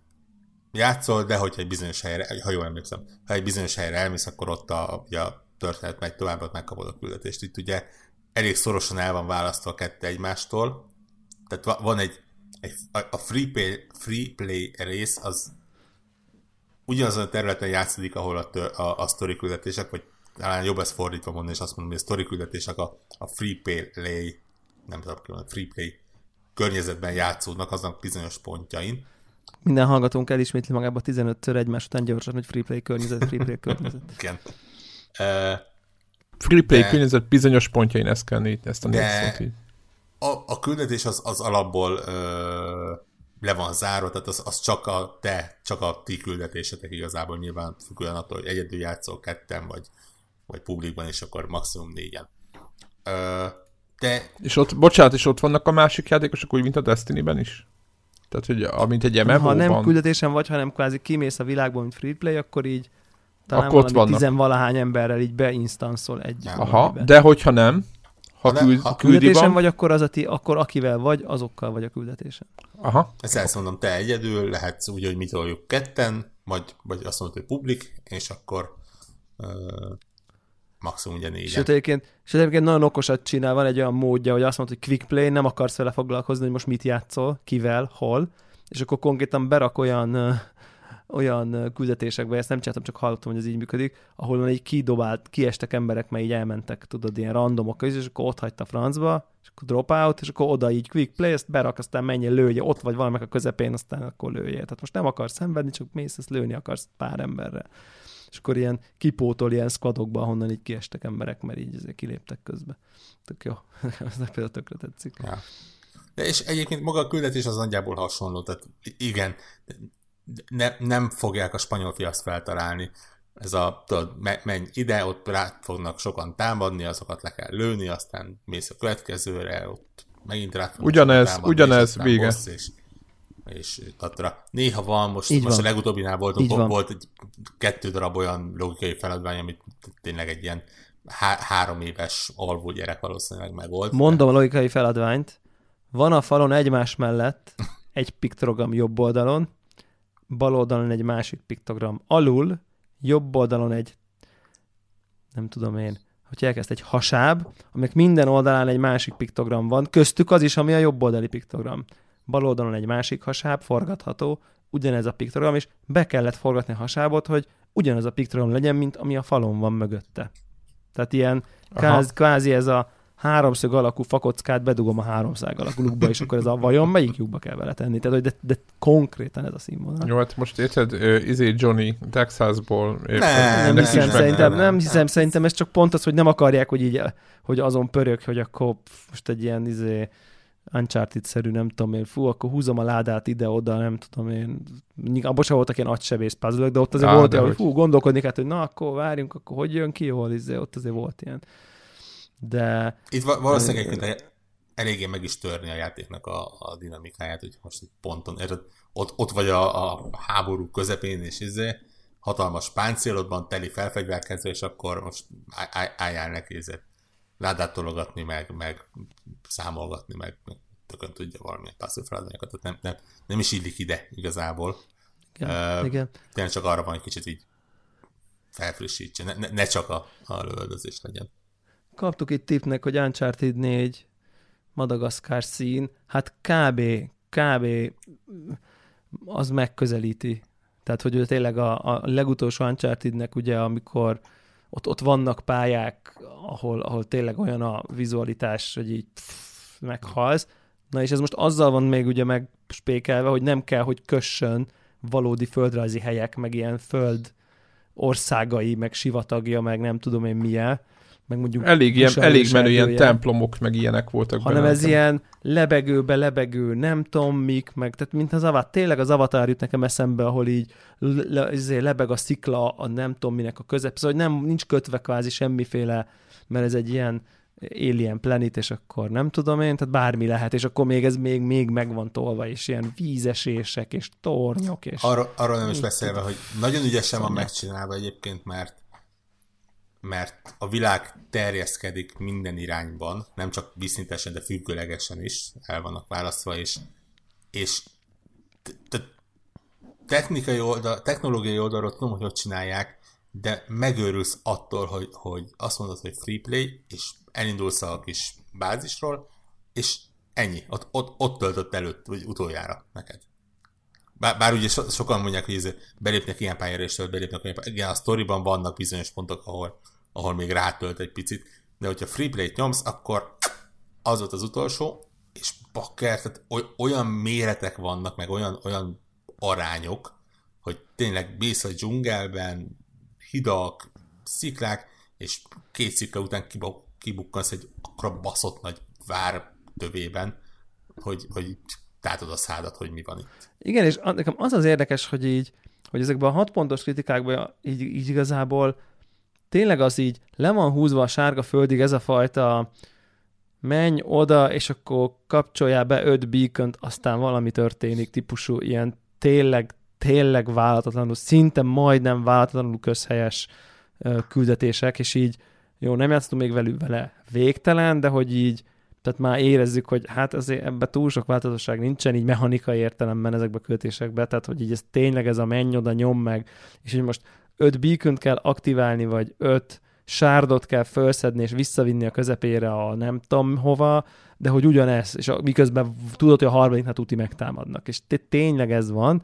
játszol, de hogyha egy bizonyos helyre, ha jól emlékszem, ha egy bizonyos helyre elmész, akkor ott a, ugye a történet megy tovább, ott megkapod a küldetést. Itt ugye elég szorosan el van választva a kettő egymástól, tehát van egy, egy a free play, free play rész, az ugyanazon a területen játszódik, ahol a, tör, a, a story küldetések, vagy talán jobb ezt fordítva mondani, és azt mondom, hogy a story küldetések a, a free play, nem tudom, a free play környezetben játszódnak aznak bizonyos pontjain, Minden hallgatónk elismétli magába 15-ször egymás után gyorsan, hogy free play környezet, free play környezet. Igen. Uh, free play de, környezet bizonyos pontjain ezt kell nézni, ezt a négy A, a küldetés az, az alapból uh, le van zárva, tehát az, az csak a te, csak a ti küldetésetek igazából nyilván függően attól, hogy egyedül játszol ketten, vagy, vagy publikban, és akkor maximum négyen. Uh, de... És ott, bocsánat, és ott vannak a másik játékosok, úgy, mint a Destiny-ben is? Tehát, hogy amint egy mmo Ha nem küldetésen vagy, hanem kvázi kimész a világból, mint free play, akkor így talán akkor ott vannak. tizenvalahány emberrel így beinstanszol egy. Aha, de hogyha nem, ha, ha, küld, ha küldetésen van, vagy, akkor, az a ti, akkor akivel vagy, azokkal vagy a küldetésen. Aha. Ezt ezt mondom, te egyedül lehetsz úgy, hogy mit toljuk ketten, vagy, vagy azt mondod, hogy publik, és akkor uh, maximum ugye négyen. Sőt egyébként, sőt egyébként nagyon okosat csinál, van egy olyan módja, hogy azt mondod, hogy quick play, nem akarsz vele foglalkozni, hogy most mit játszol, kivel, hol, és akkor konkrétan berak olyan uh, olyan küldetésekbe, ezt nem csináltam, csak hallottam, hogy ez így működik, ahol van egy kidobált, kiestek emberek, mert így elmentek, tudod, ilyen randomok közé, és akkor ott hagyta francba, és akkor drop out, és akkor oda így quick play, ezt berak, aztán menjél, lője, ott vagy valamelyik a közepén, aztán akkor lője. Tehát most nem akarsz szenvedni, csak mész, ezt lőni akarsz pár emberre. És akkor ilyen kipótol ilyen squadokba, ahonnan így kiestek emberek, mert így ezért kiléptek közbe. Tök jó. Ez például tökre tetszik. Ja. De és egyébként maga a küldetés az nagyjából hasonló, tehát igen, ne, nem fogják a spanyol fiaszt feltalálni. Ez a, tudod, menj ide, ott rá fognak sokan támadni, azokat le kell lőni, aztán mész a következőre, ott megint rá fognak Ugyanez, támadni, ugyanez, vége. Bossz, és, és tatra. Néha van, most, Így most van. a legutóbbinál volt, volt egy kettő darab olyan logikai feladvány, amit tényleg egy ilyen há- három éves alvó gyerek valószínűleg meg volt. Mondom de... a logikai feladványt. Van a falon egymás mellett egy piktogram jobb oldalon, bal oldalon egy másik piktogram alul, jobb oldalon egy, nem tudom én, hogy elkezd egy hasáb, aminek minden oldalán egy másik piktogram van, köztük az is, ami a jobb oldali piktogram. Bal oldalon egy másik hasáb, forgatható, ugyanez a piktogram, és be kellett forgatni a hasábot, hogy ugyanaz a piktogram legyen, mint ami a falon van mögötte. Tehát ilyen kvázi, kvázi ez a háromszög alakú fakockát bedugom a háromszág alakú lukba, és akkor ez a vajon melyik lyukba kell vele tenni? Tehát, de, de konkrétan ez a színvonal. Jó, hát most érted, uh, izé Johnny Texasból. Nem, nem, nem hiszem, szerintem, nem, nem hiszem, szerintem ez csak pont az, hogy nem akarják, hogy így, hogy azon pörög, hogy akkor most egy ilyen izé, Uncharted-szerű, nem tudom én, fú, akkor húzom a ládát ide-oda, nem tudom én. Abban sem voltak ilyen agysebész puzzle de ott azért Á, volt olyan, hogy fú, gondolkodni hát, hogy na, akkor várjunk, akkor hogy jön ki, hol izé, ott azért volt ilyen de... Itt valószínűleg egyébként eléggé meg is törni a játéknak a, a dinamikáját, hogy most egy ponton, érted, ott, ott vagy a, a háború közepén, és izé, hatalmas páncélodban, teli felfegyverkezve, és akkor most álljál neki ezért ládát tologatni, meg, meg számolgatni, meg, meg tökön tudja valamilyen passzív tehát nem, nem, nem is illik ide igazából. Igen, uh, igen. Tényleg csak arra van, hogy kicsit így felfrissítse, ne, ne, ne csak a, a lövöldözés legyen kaptuk itt tipnek, hogy Uncharted 4 Madagaszkár szín, hát kb. kb. az megközelíti. Tehát, hogy ő tényleg a, a legutolsó Uncharted-nek ugye, amikor ott, ott vannak pályák, ahol, ahol tényleg olyan a vizualitás, hogy így pff, meghalsz. Na és ez most azzal van még ugye megspékelve, hogy nem kell, hogy kössön valódi földrajzi helyek, meg ilyen föld országai, meg sivatagja, meg nem tudom én milyen, meg mondjuk... Elég, ilyen, elég menő ilyen templomok, meg ilyenek voltak Hanem benne. ez ilyen lebegőbe lebegő, nem tudom mik, meg tehát mint az avat, tényleg az avatar jut nekem eszembe, ahol így le, izé lebeg a szikla, a nem tudom minek a közep, szóval hogy nem, nincs kötve kvázi semmiféle, mert ez egy ilyen alien planet, és akkor nem tudom én, tehát bármi lehet, és akkor még ez még, még meg van tolva, és ilyen vízesések, és tornyok, és... Arról, arról nem is beszélve, hogy nagyon ügyesen van megcsinálva egyébként, mert mert a világ terjeszkedik minden irányban, nem csak viszintesen, de függőlegesen is el vannak választva, és, és technikai oldal, technológiai oldalról tudom, hogy hogy csinálják, de megőrülsz attól, hogy, hogy azt mondod, hogy free play, és elindulsz a kis bázisról, és ennyi, ott, ott, ott töltött előtt, vagy utoljára neked. Bár, bár ugye so, sokan mondják, hogy belépnek ilyen pályára, és belépnek olyan pályára. Igen, a sztoriban vannak bizonyos pontok, ahol, ahol még rátölt egy picit, de hogyha free play nyomsz, akkor az volt az utolsó, és bakker, tehát olyan méretek vannak, meg olyan, olyan arányok, hogy tényleg mész a dzsungelben, hidak, sziklák, és két szikla után kibukkansz egy akkora baszott nagy vár tövében, hogy, hogy tátod a szádat, hogy mi van itt. Igen, és nekem az az érdekes, hogy így, hogy ezekben a hat pontos kritikákban így, így igazából tényleg az így le van húzva a sárga földig ez a fajta menj oda, és akkor kapcsoljál be öt beacon aztán valami történik, típusú ilyen tényleg, tényleg vállalatlanul, szinte majdnem vállalatlanul közhelyes küldetések, és így jó, nem játszottunk még velük vele végtelen, de hogy így tehát már érezzük, hogy hát azért ebben túl sok változóság nincsen, így mechanikai értelemben ezekbe a költésekbe, tehát hogy így ez tényleg ez a menj oda, nyom meg, és hogy most öt beacon kell aktiválni, vagy öt sárdot kell felszedni és visszavinni a közepére a nem tudom hova, de hogy ugyanez, és a, miközben tudod, hogy a harmadiknál tuti megtámadnak, és tényleg ez van,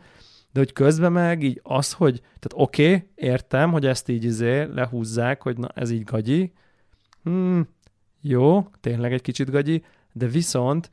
de hogy közben meg így az, hogy, tehát oké, okay, értem, hogy ezt így izé lehúzzák, hogy na ez így gagyi, hmm, jó, tényleg egy kicsit gagyi, de viszont,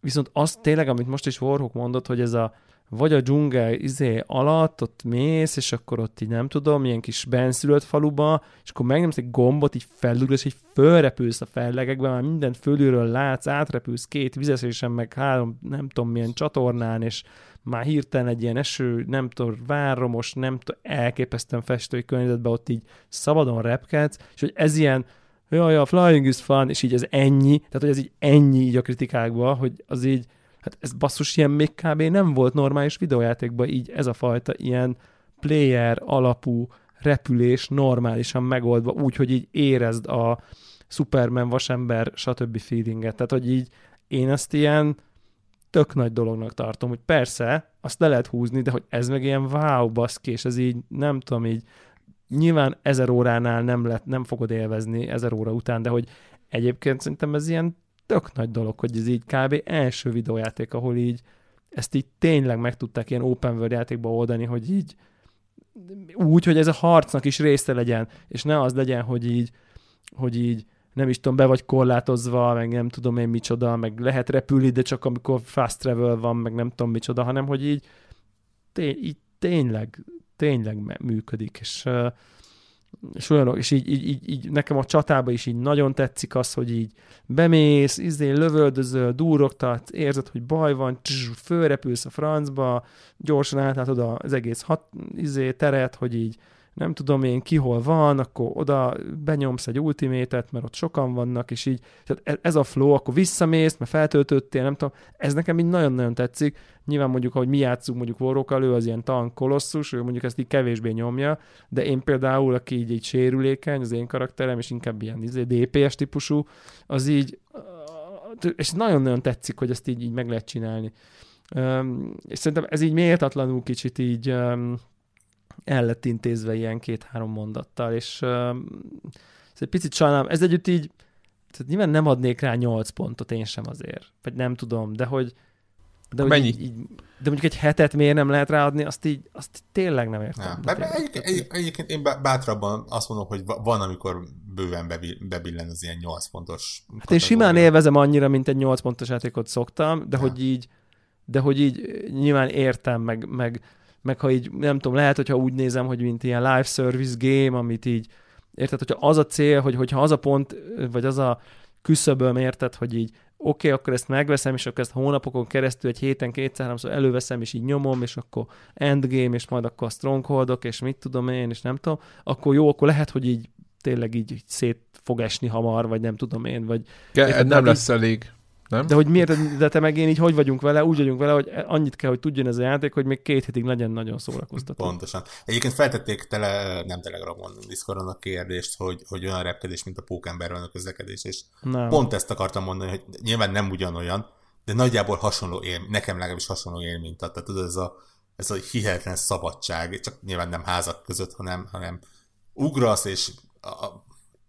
viszont az tényleg, amit most is Warhawk mondott, hogy ez a vagy a dzsungel izé alatt, ott mész, és akkor ott így nem tudom, ilyen kis benszülött faluba, és akkor megnyomsz egy gombot, így felugrasz, így fölrepülsz a fellegekbe, már mindent fölülről látsz, átrepülsz két vizeszésen, meg három, nem tudom milyen csatornán, és már hirtelen egy ilyen eső, nem tudom, váromos, nem tudom, elképesztően festői környezetben ott így szabadon repkedsz, és hogy ez ilyen, jaj, a flying is fun, és így ez ennyi, tehát hogy ez így ennyi így a kritikákban, hogy az így, hát ez basszus ilyen még kb. nem volt normális videójátékban így ez a fajta ilyen player alapú repülés normálisan megoldva, úgy, hogy így érezd a Superman, vasember, stb. feelinget. Tehát, hogy így én ezt ilyen tök nagy dolognak tartom, hogy persze, azt le lehet húzni, de hogy ez meg ilyen wow, baszki, és ez így, nem tudom, így nyilván ezer óránál nem, lett, nem fogod élvezni ezer óra után, de hogy egyébként szerintem ez ilyen tök nagy dolog, hogy ez így kb. első videójáték, ahol így ezt így tényleg meg tudták ilyen open world játékba oldani, hogy így úgy, hogy ez a harcnak is része legyen, és ne az legyen, hogy így, hogy így nem is tudom, be vagy korlátozva, meg nem tudom én micsoda, meg lehet repülni, de csak amikor fast travel van, meg nem tudom micsoda, hanem hogy így, tény, így tényleg, tényleg működik, és és olyanok, és így, így, így, így nekem a csatában is így nagyon tetszik az, hogy így bemész, izé, lövöldözöl, durogtat, érzed, hogy baj van, tss, fölrepülsz a francba, gyorsan átlátod az egész hat, izé, teret, hogy így nem tudom én ki hol van, akkor oda benyomsz egy ultimétet, mert ott sokan vannak, és így, tehát e- ez a flow, akkor visszamész, mert feltöltöttél, nem tudom, ez nekem így nagyon-nagyon tetszik. Nyilván mondjuk, hogy mi játszunk mondjuk Warrokkal, ő az ilyen tank kolosszus, ő mondjuk ezt így kevésbé nyomja, de én például, aki így, így sérülékeny, az én karakterem, és inkább ilyen izé, DPS típusú, az így, és nagyon-nagyon tetszik, hogy ezt így, így meg lehet csinálni. Um, és szerintem ez így méltatlanul kicsit így um, el lett intézve ilyen két-három mondattal, és uh, ez egy picit sajnálom, ez együtt így, tehát nyilván nem adnék rá nyolc pontot én sem azért, vagy nem tudom, de hogy de Mennyi? Így, így, de mondjuk egy hetet miért nem lehet ráadni, azt így, azt tényleg nem értem. Ja, tényleg, egyébként, egy, egyébként én bátrabban azt mondom, hogy van, amikor bőven bebillen az ilyen 8 pontos. Hát én simán élvezem annyira, mint egy 8 pontos játékot szoktam, de ja. hogy így, de hogy így nyilván értem, meg, meg meg ha így, nem tudom, lehet, hogyha úgy nézem, hogy mint ilyen live service game, amit így, érted, hogyha az a cél, hogy hogyha az a pont, vagy az a küszöböm, érted, hogy így oké, okay, akkor ezt megveszem, és akkor ezt hónapokon keresztül egy héten kétszer, háromszor előveszem, és így nyomom, és akkor endgame, és majd akkor a strongholdok, és mit tudom én, és nem tudom, akkor jó, akkor lehet, hogy így tényleg így, így szét fog esni hamar, vagy nem tudom én, vagy... Ke- érted, nem lesz így, elég. Nem? De hogy miért, de te meg én így hogy vagyunk vele, úgy vagyunk vele, hogy annyit kell, hogy tudjon ez a játék, hogy még két hétig legyen nagyon szórakoztató. Pontosan. Egyébként feltették tele, nem Telegramon, Discordon a kérdést, hogy, hogy olyan repkedés, mint a pókember a közlekedés, és nem. pont ezt akartam mondani, hogy nyilván nem ugyanolyan, de nagyjából hasonló él, nekem legalábbis hasonló élményt ad. Tehát tudod, ez a, ez a hihetetlen szabadság, csak nyilván nem házak között, hanem, hanem ugrasz, és a, a,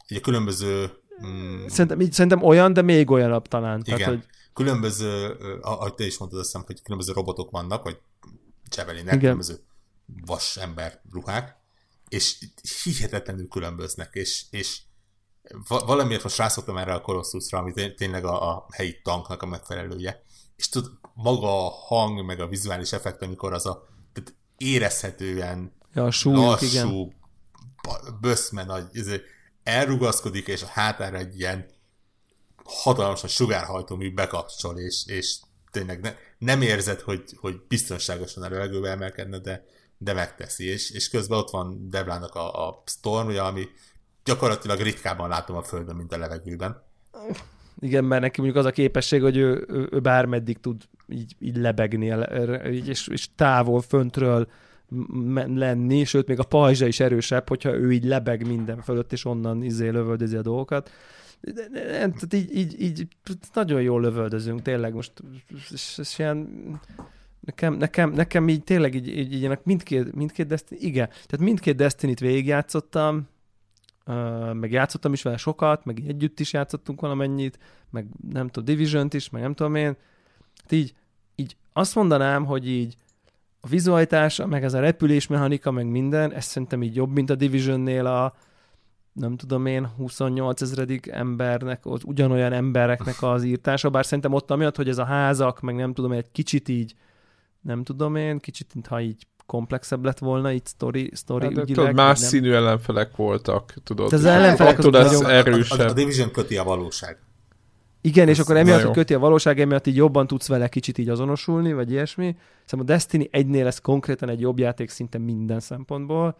a különböző Mm. Szerintem, így, szerintem olyan, de még olyanabb talán. Igen. Tehát, hogy... Különböző, ahogy te is mondtad, azt hiszem, hogy különböző robotok vannak, vagy csevelinek, különböző vas ember ruhák, és hihetetlenül különböznek, és, és valamiért most rászoktam erre a Colossusra, ami tényleg a, a helyi tanknak a megfelelője, és tud, maga a hang, meg a vizuális effekt, amikor az a tehát érezhetően ja, a súlyok, lassú, igen. böszme nagy, izé, elrugaszkodik, és a hátára egy ilyen hatalmasan sugárhajtómű bekapcsol, és, és tényleg ne, nem érzed, hogy, hogy biztonságosan a levegőbe emelkedne, de, de megteszi, és, és közben ott van Devlának a, a Storm, ugye, ami gyakorlatilag ritkában látom a Földön, mint a levegőben. Igen, mert neki mondjuk az a képesség, hogy ő, ő, ő bármeddig tud így, így lebegni, így, és, és távol, föntről lenni, sőt, még a pajzsa is erősebb, hogyha ő így lebeg minden fölött, és onnan izé lövöldözi a dolgokat. Tehát így, így, így nagyon jól lövöldözünk, tényleg most és, és ilyen nekem, nekem, nekem így tényleg így, így, így mindkét, mindkét Destiny, igen, tehát mindkét Destiny-t végigjátszottam, meg játszottam is vele sokat, meg együtt is játszottunk valamennyit, meg nem tudom, division is, meg nem tudom én. Hát így, így azt mondanám, hogy így a vizualitása, meg ez a repülés mechanika, meg minden, ez szerintem így jobb, mint a Division-nél a, nem tudom én, 28 ezredik embernek, az ugyanolyan embereknek az írtása, bár szerintem ott amiatt, hogy ez a házak, meg nem tudom, egy kicsit így, nem tudom én, kicsit, ha így komplexebb lett volna itt story, story hát, ügyileg. Tudod, más nem... színű ellenfelek voltak, tudod. az ellenfelek az nagyon... erősebb. A, a, a Division köti a valóság. Igen, és akkor emiatt, hogy köti a valóság, emiatt így jobban tudsz vele kicsit így azonosulni, vagy ilyesmi. Szerintem a Destiny egynél ez konkrétan egy jobb játék szinte minden szempontból.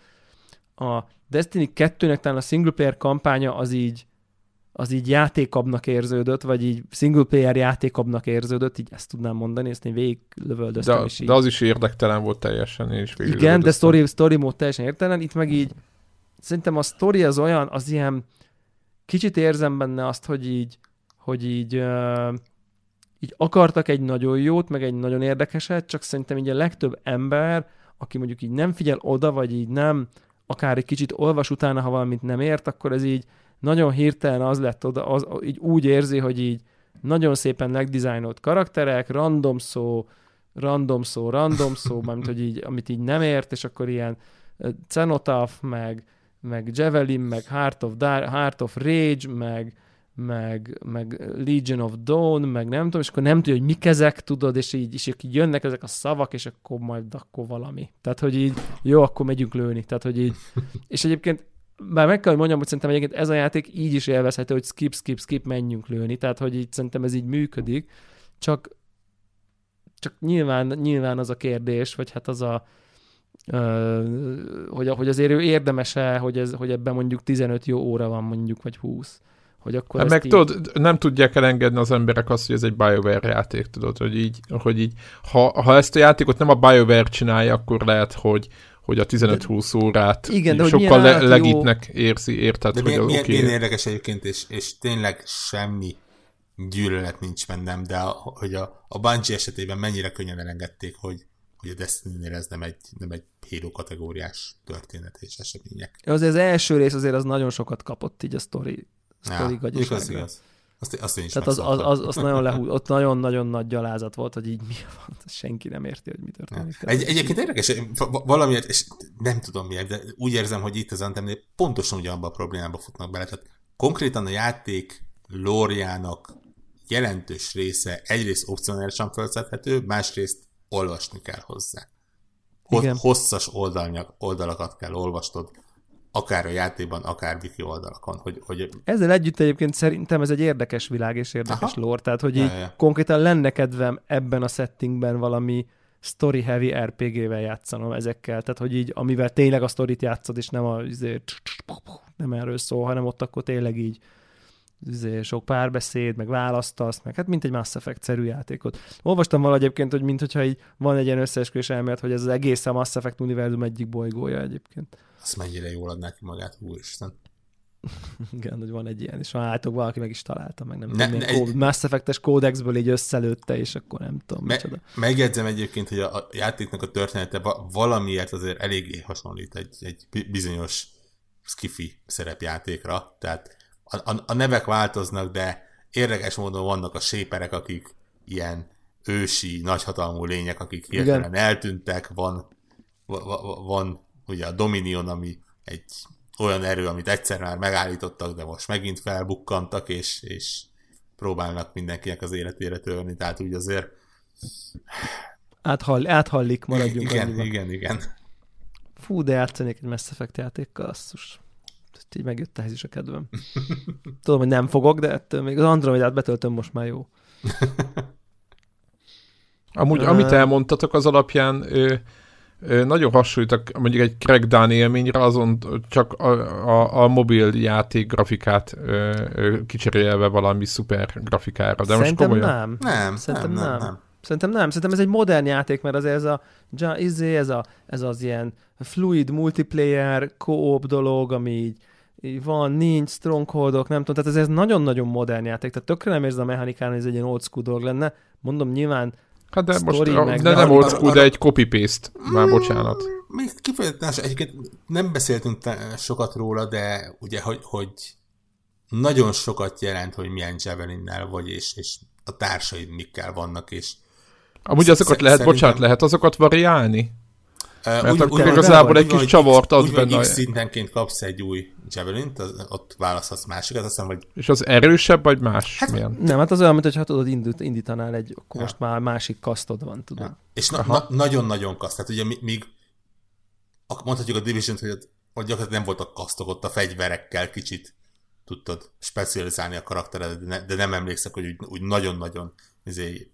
A Destiny 2-nek talán a single player kampánya az így az így játékabbnak érződött, vagy így single player játékabbnak érződött, így ezt tudnám mondani, ezt én végig lövöldöztem de, is így. De az is érdektelen volt teljesen, én is Igen, de story, story mód teljesen értelen, itt meg így szerintem a story az olyan, az ilyen kicsit érzem benne azt, hogy így hogy így, uh, így akartak egy nagyon jót, meg egy nagyon érdekeset, csak szerintem így a legtöbb ember, aki mondjuk így nem figyel oda, vagy így nem, akár egy kicsit olvas utána, ha valamit nem ért, akkor ez így nagyon hirtelen az lett oda, az, így úgy érzi, hogy így nagyon szépen megdizájnolt karakterek, random szó, random szó, random szó, mármint, hogy így, amit így nem ért, és akkor ilyen Cenotaph, meg, meg Javelin, meg Heart of, Dar- Heart of Rage, meg, meg, meg Legion of Dawn, meg nem tudom, és akkor nem tudja, hogy mik ezek, tudod, és így, és így jönnek ezek a szavak, és akkor majd akkor valami. Tehát, hogy így, jó, akkor megyünk lőni. Tehát, hogy így, és egyébként bár meg kell, hogy mondjam, hogy szerintem egyébként ez a játék így is élvezhető, hogy skip, skip, skip, menjünk lőni. Tehát, hogy így szerintem ez így működik, csak, csak nyilván, nyilván az a kérdés, vagy hát az a, hogy, hogy azért ő érdemese, hogy, ez, hogy ebben mondjuk 15 jó óra van mondjuk, vagy 20 hogy akkor hát meg így... tudod, nem tudják elengedni az emberek azt, hogy ez egy BioWare játék, tudod, hogy így, hogy így ha, ha ezt a játékot nem a BioWare csinálja, akkor lehet, hogy, hogy a 15-20 órát igen, de sokkal le, legitnek jó... érzi, érted? De hogy milyen, milyen, okay. milyen érdekes egyébként, és, és tényleg semmi gyűlölet nincs bennem, de a, hogy a, a Bungie esetében mennyire könnyen elengedték, hogy, hogy a Destiny-nél ez nem egy, nem egy Halo kategóriás történet és események. Azért az első rész azért az nagyon sokat kapott így a sztori sztori ja, igaz, igaz. Azt, azt én is Tehát az, az, az, az, nagyon lehú, ott nagyon-nagyon nagy gyalázat volt, hogy így mi van, senki nem érti, hogy mi történik. Ja. Egy, egyébként érdekes, valamiért, és nem tudom miért, de úgy érzem, hogy itt az Antemnél pontosan ugyanabban a problémába futnak bele. Tehát konkrétan a játék lóriának jelentős része egyrészt opcionálisan felszedhető, másrészt olvasni kell hozzá. Igen. Hosszas oldalnyak, oldalakat kell olvastod, akár a játékban, akár wiki oldalakon. Hogy, hogy... Ezzel együtt egyébként szerintem ez egy érdekes világ és érdekes Aha. lore, tehát hogy ja, így ja. konkrétan lenne kedvem ebben a settingben valami story heavy RPG-vel játszanom ezekkel, tehát hogy így, amivel tényleg a sztorit játszod, és nem a, azért, nem erről szól, hanem ott akkor tényleg így azért sok párbeszéd, meg választasz, meg hát mint egy Mass Effect-szerű játékot. Olvastam valahogy egyébként, hogy mintha így van egy ilyen összeesküvés elmélet, hogy ez az egész a Mass Effect univerzum egyik bolygója egyébként. Azt mennyire jól adná ki magát, úristen. Igen, hogy van egy ilyen, és van állítok, valaki meg is találta, meg nem ne, tudom, ne, kód, Mass Effect-es kódexből így összelőtte, és akkor nem tudom, me, micsoda. Megjegyzem egyébként, hogy a, a játéknak a története valamiért azért eléggé hasonlít egy, egy bizonyos skifi szerepjátékra, tehát a, a, a nevek változnak, de érdekes módon vannak a séperek, akik ilyen ősi, nagyhatalmú lények, akik hirtelen eltűntek, van, van, van ugye a Dominion, ami egy olyan erő, amit egyszer már megállítottak, de most megint felbukkantak, és, és próbálnak mindenkinek az életére törni, tehát úgy azért Áthall, áthallik, maradjunk Igen, annyiban. igen, igen. Fú, de játszanék egy Mass Effect játékkal, asszus. Így megjött ehhez is a kedvem. Tudom, hogy nem fogok, de ettől még az Androidát betöltöm most már jó. Amúgy, amit elmondtatok az alapján, ő, ő, nagyon hasonlítok mondjuk egy Crackdown élményre, azon csak a, a, a mobil játék grafikát ö, ö, kicserélve valami szuper grafikára. De Szerintem most komolyan? nem. Nem, Szerintem nem, nem. nem, nem. Szerintem nem. Szerintem ez egy modern játék, mert azért ez, a, izé, ez, a, ez az ilyen fluid multiplayer, co-op dolog, ami így, így van, nincs, strongholdok, nem tudom, tehát ez, ez nagyon-nagyon modern játék, tehát tökre nem érzed a mechanikán, hogy ez egy ilyen old school dolog lenne. Mondom, nyilván Hát de most a, meg, de nem old school, de egy copy-paste. Már mm, bocsánat. Még kifejezetten, egyébként nem beszéltünk sokat róla, de ugye, hogy, hogy nagyon sokat jelent, hogy milyen Javelinnel vagy, és, és a társaid mikkel vannak, és Amúgy azokat lehet, szerintem... bocsánat, lehet azokat variálni? Mert úgy, akkor igazából egy kis csavart az benne. Úgy, szintenként kapsz egy új javelin ott választhatsz másikat, aztán vagy... És az erősebb, vagy más? Hát, Milyen? Nem, hát az olyan, mint hogy tudod, indít, indítanál egy, akkor ja. most már másik kasztod van, tudod. Ja. És na, na, nagyon-nagyon kaszt. Tehát ugye míg mondhatjuk a division hogy, hogy gyakorlatilag nem voltak kasztok ott a fegyverekkel kicsit tudtad specializálni a karaktered, de, ne, de nem emlékszek, hogy úgy, úgy nagyon-nagyon izé,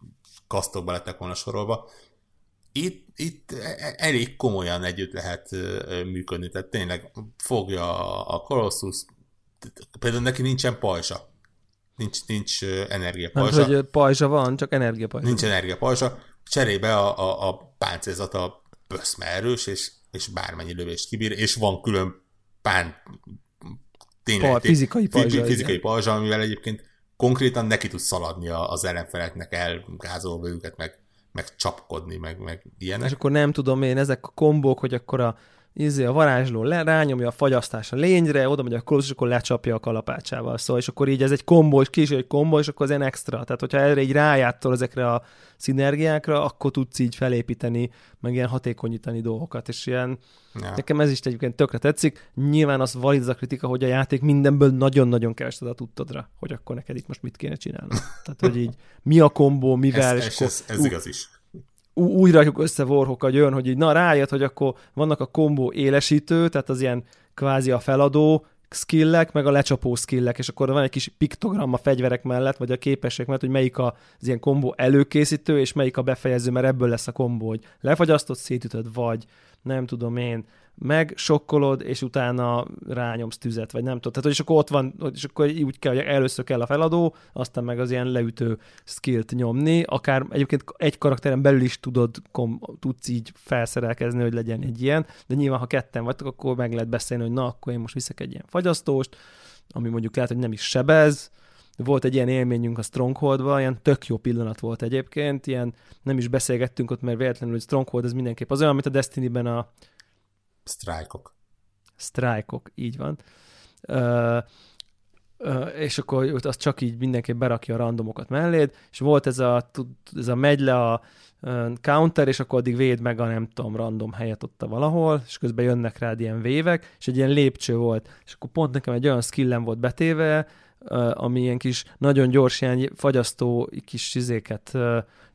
kasztokba lettek volna sorolva. Itt, itt e, e, elég komolyan együtt lehet működni, tehát tényleg fogja a Colossus, például neki nincsen pajzsa, nincs, nincs energiapajzsa. Hát, hogy pajzsa van, csak energiapajzsa. Nincs energiapajzsa, cserébe a, a, a páncélzata böszme erős, és, és bármennyi lövést kibír, és van külön pán, tényleg, pa, fizikai pajzsa. Fizikai pajzsa, amivel egyébként konkrétan neki tud szaladni az ellenfeleknek, elgázolva őket, meg, meg csapkodni, meg, meg ilyenek. És akkor nem tudom én, ezek a kombók, hogy akkor a, izé, a varázsló le, rányomja a fagyasztás a lényre, oda megy a koloszus, és akkor lecsapja a kalapácsával. Szóval, és akkor így ez egy kombó, és kis egy kombó, és akkor az ilyen extra. Tehát, hogyha erre így rájátszol ezekre a szinergiákra, akkor tudsz így felépíteni, meg ilyen hatékonyítani dolgokat, és ilyen ja. nekem ez is egyébként tökre tetszik. Nyilván az valid az a kritika, hogy a játék mindenből nagyon-nagyon kerested a tudtodra, hogy akkor neked itt most mit kéne csinálni. Tehát, hogy így mi a kombó, mivel, ez, és ez, akkor, ez, ez igaz is úgy rakjuk össze Warhawk jön, hogy így na rájött, hogy akkor vannak a kombó élesítő, tehát az ilyen kvázi a feladó skillek, meg a lecsapó skillek, és akkor van egy kis piktogram a fegyverek mellett, vagy a képességek mellett, hogy melyik az ilyen kombó előkészítő, és melyik a befejező, mert ebből lesz a kombó, hogy lefagyasztott, szétütöd, vagy nem tudom én, meg sokkolod, és utána rányomsz tüzet, vagy nem tudom. Tehát, és akkor ott van, és akkor úgy kell, hogy először kell a feladó, aztán meg az ilyen leütő skillt nyomni, akár egyébként egy karakteren belül is tudod, kom, tudsz így felszerelkezni, hogy legyen egy ilyen, de nyilván, ha ketten vagytok, akkor meg lehet beszélni, hogy na, akkor én most viszek egy ilyen fagyasztóst, ami mondjuk lehet, hogy nem is sebez, volt egy ilyen élményünk a Strongholdban, ilyen tök jó pillanat volt egyébként, ilyen nem is beszélgettünk ott, mert véletlenül, hogy Stronghold ez mindenképp az olyan, mint a Destiny-ben a Sztrájkok. Sztrájkok, így van. Uh, uh, és akkor az csak így mindenki berakja a randomokat melléd, és volt ez a, ez a megy le a counter, és akkor addig véd meg a nem tudom, random helyet ott valahol, és közben jönnek rád ilyen vévek, és egy ilyen lépcső volt, és akkor pont nekem egy olyan skillem volt betéve, ami ilyen kis, nagyon gyors ilyen fagyasztó kis izéket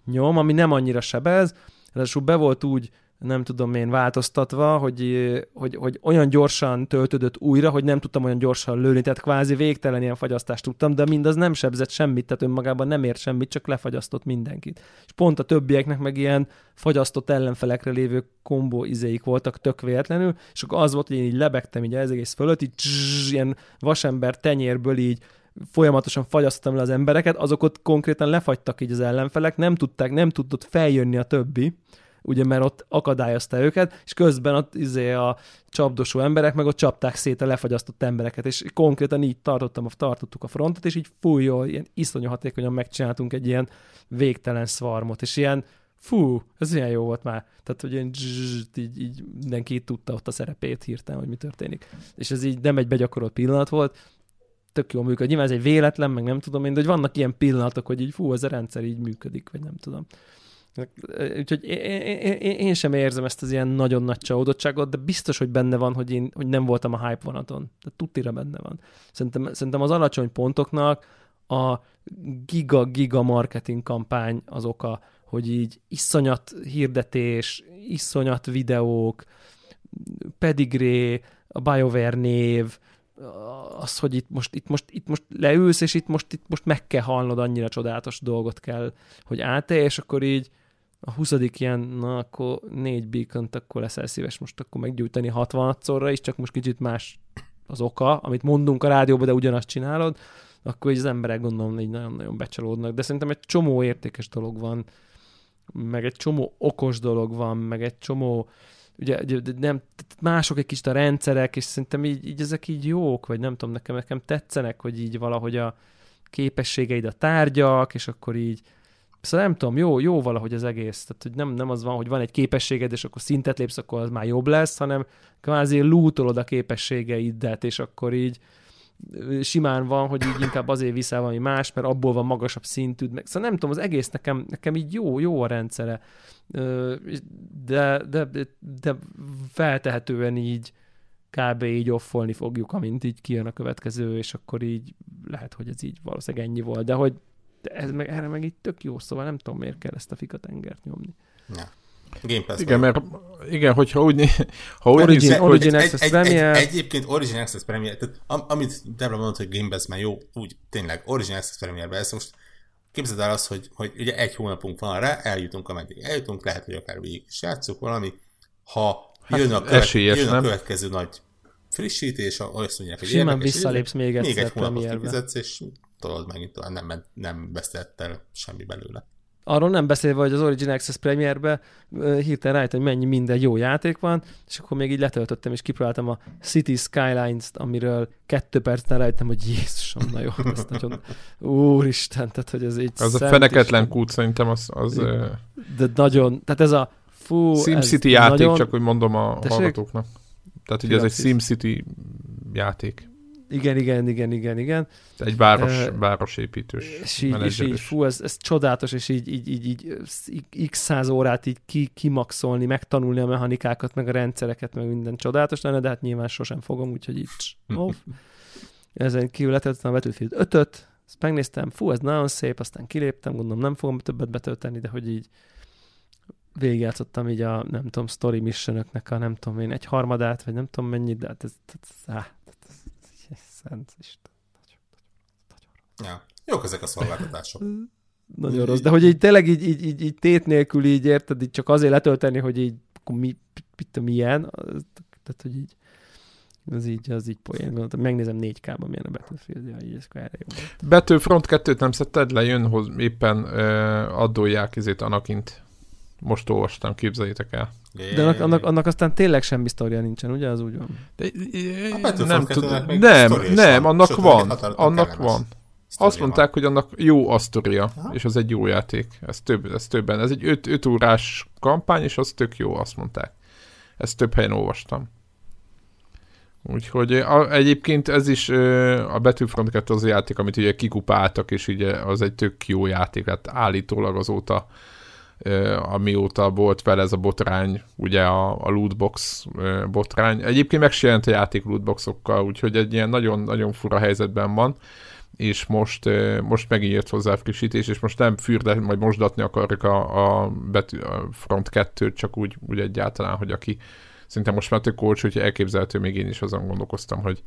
nyom, ami nem annyira sebez, ráadásul be volt úgy nem tudom én változtatva, hogy, hogy, hogy olyan gyorsan töltődött újra, hogy nem tudtam olyan gyorsan lőni, tehát kvázi végtelen ilyen fagyasztást tudtam, de mindaz nem sebzett semmit, tehát önmagában nem ért semmit, csak lefagyasztott mindenkit. És pont a többieknek meg ilyen fagyasztott ellenfelekre lévő kombó izéik voltak tök véletlenül, és akkor az volt, hogy én így lebegtem így az egész fölött, így cszzz, ilyen vasember tenyérből így folyamatosan fagyasztottam le az embereket, azok ott konkrétan lefagytak így az ellenfelek, nem tudták, nem tudott feljönni a többi, ugye mert ott akadályozta őket, és közben ott izé a csapdosó emberek meg ott csapták szét a lefagyasztott embereket, és konkrétan így tartottam, tartottuk a frontot, és így fújjól, ilyen iszonyú hatékonyan megcsináltunk egy ilyen végtelen szvarmot, és ilyen fú, ez ilyen jó volt már. Tehát, hogy ilyen így, így mindenki tudta ott a szerepét hirtelen, hogy mi történik. És ez így nem egy begyakorolt pillanat volt, tök jól működik. Nyilván ez egy véletlen, meg nem tudom én, de hogy vannak ilyen pillanatok, hogy így fú, ez a rendszer így működik, vagy nem tudom. Úgyhogy én, én, én sem érzem ezt az ilyen nagyon nagy csalódottságot, de biztos, hogy benne van, hogy én hogy nem voltam a hype vonaton. De tutira benne van. Szerintem, szerintem az alacsony pontoknak a giga-giga marketing kampány az oka, hogy így iszonyat hirdetés, iszonyat videók, pedigré, a BioWare név, az, hogy itt most, itt most, itt most leülsz, és itt most, itt most meg kell hallnod, annyira csodálatos dolgot kell, hogy átélj, és akkor így a 20. ilyen, na akkor négy beacon akkor leszel szíves most akkor meggyújtani 60 szorra is, csak most kicsit más az oka, amit mondunk a rádióban, de ugyanazt csinálod, akkor így az emberek gondolom így nagyon-nagyon becsalódnak. De szerintem egy csomó értékes dolog van, meg egy csomó okos dolog van, meg egy csomó ugye nem, mások egy kicsit a rendszerek, és szerintem így, így ezek így jók, vagy nem tudom, nekem, nekem tetszenek, hogy így valahogy a képességeid a tárgyak, és akkor így Szóval nem tudom, jó, jó valahogy az egész. Tehát, hogy nem, nem az van, hogy van egy képességed, és akkor szintet lépsz, akkor az már jobb lesz, hanem kvázi lútolod a képességeidet, és akkor így simán van, hogy így inkább azért viszel valami más, mert abból van magasabb szintű. Meg, szóval nem tudom, az egész nekem, nekem így jó, jó a rendszere. De, de, de feltehetően így kb. így offolni fogjuk, amint így kijön a következő, és akkor így lehet, hogy ez így valószínűleg ennyi volt, de hogy de ez meg, erre meg így tök jó, szóval nem tudom, miért kell ezt a fikatengert nyomni. Ja. Game Pass igen, mert igen, hogyha úgy, ha úgy Origin, nézzük, Origin hogy... Access egy, Premier. Egy, egy, egyébként Origin Access Premier, tehát am, amit Debra mondott, hogy Game Pass már jó, úgy tényleg Origin Access Premierbe, ez most képzeld el azt, hogy, hogy ugye egy hónapunk van rá, eljutunk ameddig eljutunk, lehet, hogy akár végig is játszunk valami, ha hát jön, a követ, esélyes, jön a következő nagy frissítés, azt mondják, hogy Simán visszalépsz még egyszer Még egy hónapot kifizetsz, és tolod megint tovább, nem, nem vesztettel semmi belőle. Arról nem beszélve, hogy az Origin Access Premierbe hirtelen rájött, hogy mennyi minden jó játék van, és akkor még így letöltöttem, és kipróbáltam a City Skylines-t, amiről kettő percen rájöttem, hogy Jézusom, na jó, ezt nagyon... Úristen, tehát hogy ez így... Az a feneketlen kút szerintem az... az de nagyon, tehát ez a fú... SimCity játék, nagyon... csak hogy mondom a Tessék? hallgatóknak. Tehát ugye ez egy SimCity játék. Igen, igen, igen, igen, igen. Egy város, uh, városépítős és így, és így, fú, ez, ez csodálatos, és így, így, így, így x száz órát így ki, kimaxolni, megtanulni a mechanikákat, meg a rendszereket, meg minden csodálatos lenne, de hát nyilván sosem fogom, úgyhogy így off. Ezen kívül letöltöttem a Battlefield 5-öt, ezt megnéztem, fú, ez nagyon szép, aztán kiléptem, gondolom nem fogom többet betölteni, de hogy így végigjátszottam így a, nem tudom, story missionöknek a nem tudom én, egy harmadát, vagy nem tudom mennyit, de hát ez, ez, ez, ez, Szent Isten. Nagyon, nagyon, nagyon. Ja. Jók ezek a szolgáltatások. nagyon rossz, de hogy így tényleg így, így, így, így tét nélkül így érted, így csak azért letölteni, hogy így akkor mi, mit milyen, tehát hogy így az így, az így poén. Gondoltam, megnézem 4K-ban milyen a Battlefield, ja, így ez erre jó. Battlefront 2-t nem szedted le, jön, hoz, éppen uh, addolják izét Anakint. Most olvastam, képzeljétek el. De annak, annak, annak aztán tényleg semmi sztoria nincsen, ugye? Az úgy van. De, nem tudom. Nem, nem, annak Sőt, van. Annak van. Azt mondták, van. hogy annak jó a sztoria, Aha. és az egy jó játék. Ez, több, ez többen. Ez egy 5 órás kampány, és az tök jó, azt mondták. Ezt több helyen olvastam. Úgyhogy a, egyébként ez is a Battlefront 2 az a játék, amit ugye kikupáltak, és ugye az egy tök jó játék, hát állítólag azóta amióta volt vele ez a botrány, ugye a, a lootbox botrány. Egyébként meg jelent a játék lootboxokkal, úgyhogy egy ilyen nagyon-nagyon fura helyzetben van, és most, most megint jött hozzá frissítés, és most nem fürde, majd mosdatni akarjuk a, a, betű, a Front 2-t, csak úgy, úgy egyáltalán, hogy aki szerintem most már tök olcsó, hogy elképzelhető, még én is azon gondolkoztam, hogy,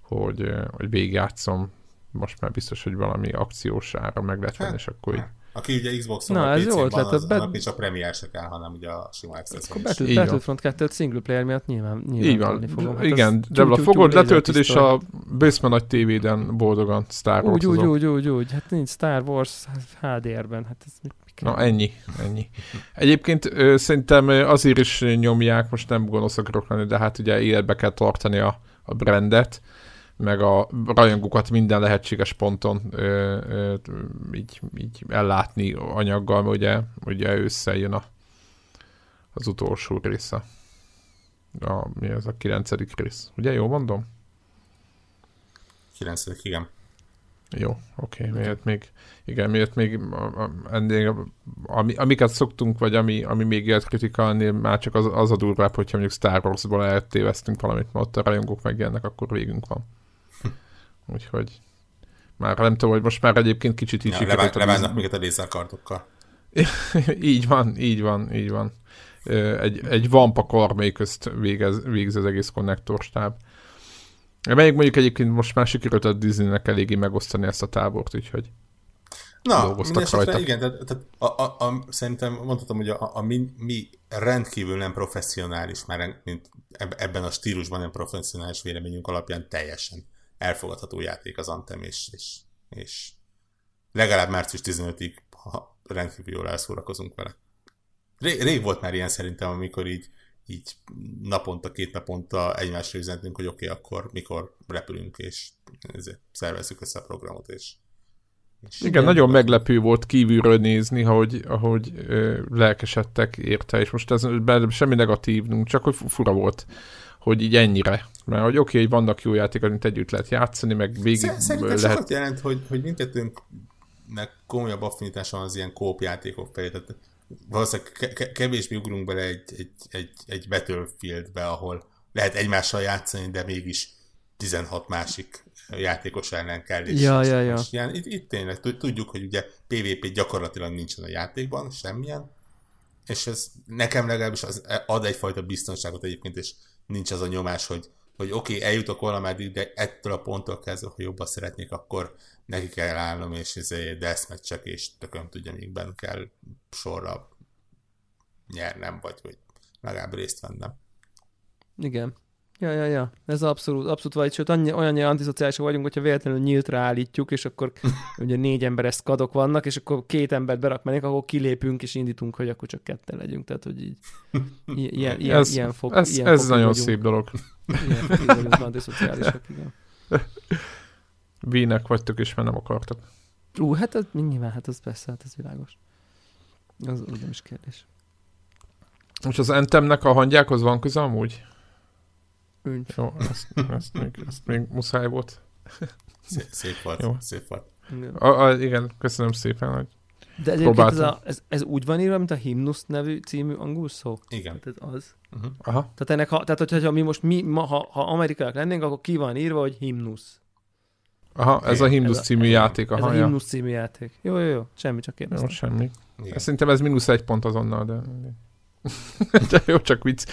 hogy, hogy végigjátszom. Most már biztos, hogy valami akciós ára meg lehet venni, és akkor így aki ugye Xbox-on Na, ez jó ötlet, az, bet... nincs a Premier se kell, hanem ugye a sima access Akkor Battle, Battlefront 2 single player miatt nyilván, nyilván Így van. fogom. Hát Igen, de a fogod, letöltöd, és a Basement nagy tévéden boldogan Star Wars. Úgy, úgy, úgy, úgy, úgy, hát nincs Star Wars HDR-ben, hát ez? Na ennyi, ennyi. Egyébként ö, szerintem azért is nyomják, most nem gonosz akarok lenni, de hát ugye életbe kell tartani a, a brandet, meg a rajongókat minden lehetséges ponton ö, ö, így, így ellátni anyaggal, mert ugye, ugye összejön a, az utolsó része. A, mi ez a kilencedik rész? Ugye, jó mondom? Kilencedik, igen. Jó, oké. Okay. Miért még, igen, miért még ennél, ami, amiket szoktunk, vagy ami, ami még élt kritikálni, már csak az, az a durvább, hogyha mondjuk Star Wars-ból eltéveztünk valamit, mert ott a rajongók megjelennek, akkor végünk van. Úgyhogy már nem tudom, hogy most már egyébként kicsit is ja, levá- leválnak minket a lézerkartokkal. így van, így van, így van. Egy, egy vampa karmai közt végez, végez az egész konnektorstáb. Melyik mondjuk egyébként most már sikerült a Disneynek eléggé megosztani ezt a tábort, úgyhogy Na, rajta. igen, tehát, tehát a, a, a, szerintem mondhatom, hogy a, a mi, mi rendkívül nem professzionális, már mint ebben a stílusban nem professzionális véleményünk alapján teljesen elfogadható játék az Anthem, és, és, és legalább március 15-ig ha rendkívül jól elszórakozunk vele. Rég, rég volt már ilyen szerintem, amikor így, így naponta, két naponta egymásra üzentünk, hogy oké, okay, akkor mikor repülünk, és szervezzük össze a programot, és és igen, nagyon volt. meglepő volt kívülről nézni, ahogy, ahogy ö, lelkesedtek érte, és most ez semmi negatívunk, csak hogy fura volt, hogy így ennyire. Mert hogy oké, okay, hogy vannak jó játékok, amit együtt lehet játszani, meg végig Szerintem lehet... sokat jelent, hogy, hogy mindkettőnknek komolyabb affinitása van az ilyen kóp játékok felé. Tehát valószínűleg ke- kevésbé ugrunk bele egy, egy, egy, egy Battlefieldbe, ahol lehet egymással játszani, de mégis 16 másik játékos ellen kell. És ja, ja, ja. És ilyen, itt, itt tényleg tudjuk, hogy ugye PvP gyakorlatilag nincsen a játékban, semmilyen, és ez nekem legalábbis az ad egyfajta biztonságot egyébként, és nincs az a nyomás, hogy, hogy oké, okay, eljutok valameddig, de ettől a ponttól kezdve, hogy jobban szeretnék, akkor neki kell állnom, és ez egy deathmatch és tököm tudja, mikben kell sorra nyernem, vagy hogy legalább részt vennem. Igen. Ja, ja, ja. Ez abszolút, abszolút vagy, sőt, annyi, olyan antiszociálisak vagyunk, hogyha véletlenül nyíltra állítjuk, és akkor ugye négy emberes skadok vannak, és akkor két embert berak mennék, akkor kilépünk, és indítunk, hogy akkor csak ketten legyünk. Tehát, hogy így ilyen, ilyen, ez, ilyen fog, ez, ilyen ez nagyon vagyunk. szép dolog. Ilyen vagyunk antiszociálisak, igen. Vínek vagytok, és már nem akartak. Ú, hát ez, nyilván, hát ez persze, hát ez világos. Az úgy nem is kérdés. És az Entemnek a hangyákhoz van köze amúgy? Üncs. Jó, ezt, ezt, még, ezt még muszáj volt. Szép, szép volt, Jó. szép volt. Igen. A, a, igen, köszönöm szépen, hogy De egyébként ez, a, ez, ez, úgy van írva, mint a Himnusz nevű című angol szó? Igen. Tehát ez az. Uh-huh. Aha. Tehát, ennek, ha, tehát hogyha mi most mi, ma, ha, ha amerikaiak lennénk, akkor ki van írva, hogy Himnusz. Aha, ez a Himnusz című ez játék. Aha, ez a Himnusz című játék. Jó, jó, jó, semmi, csak kérdeztem. Jó, semmi. Igen. Szerintem ez mínusz egy pont azonnal, de... De jó, csak vicc.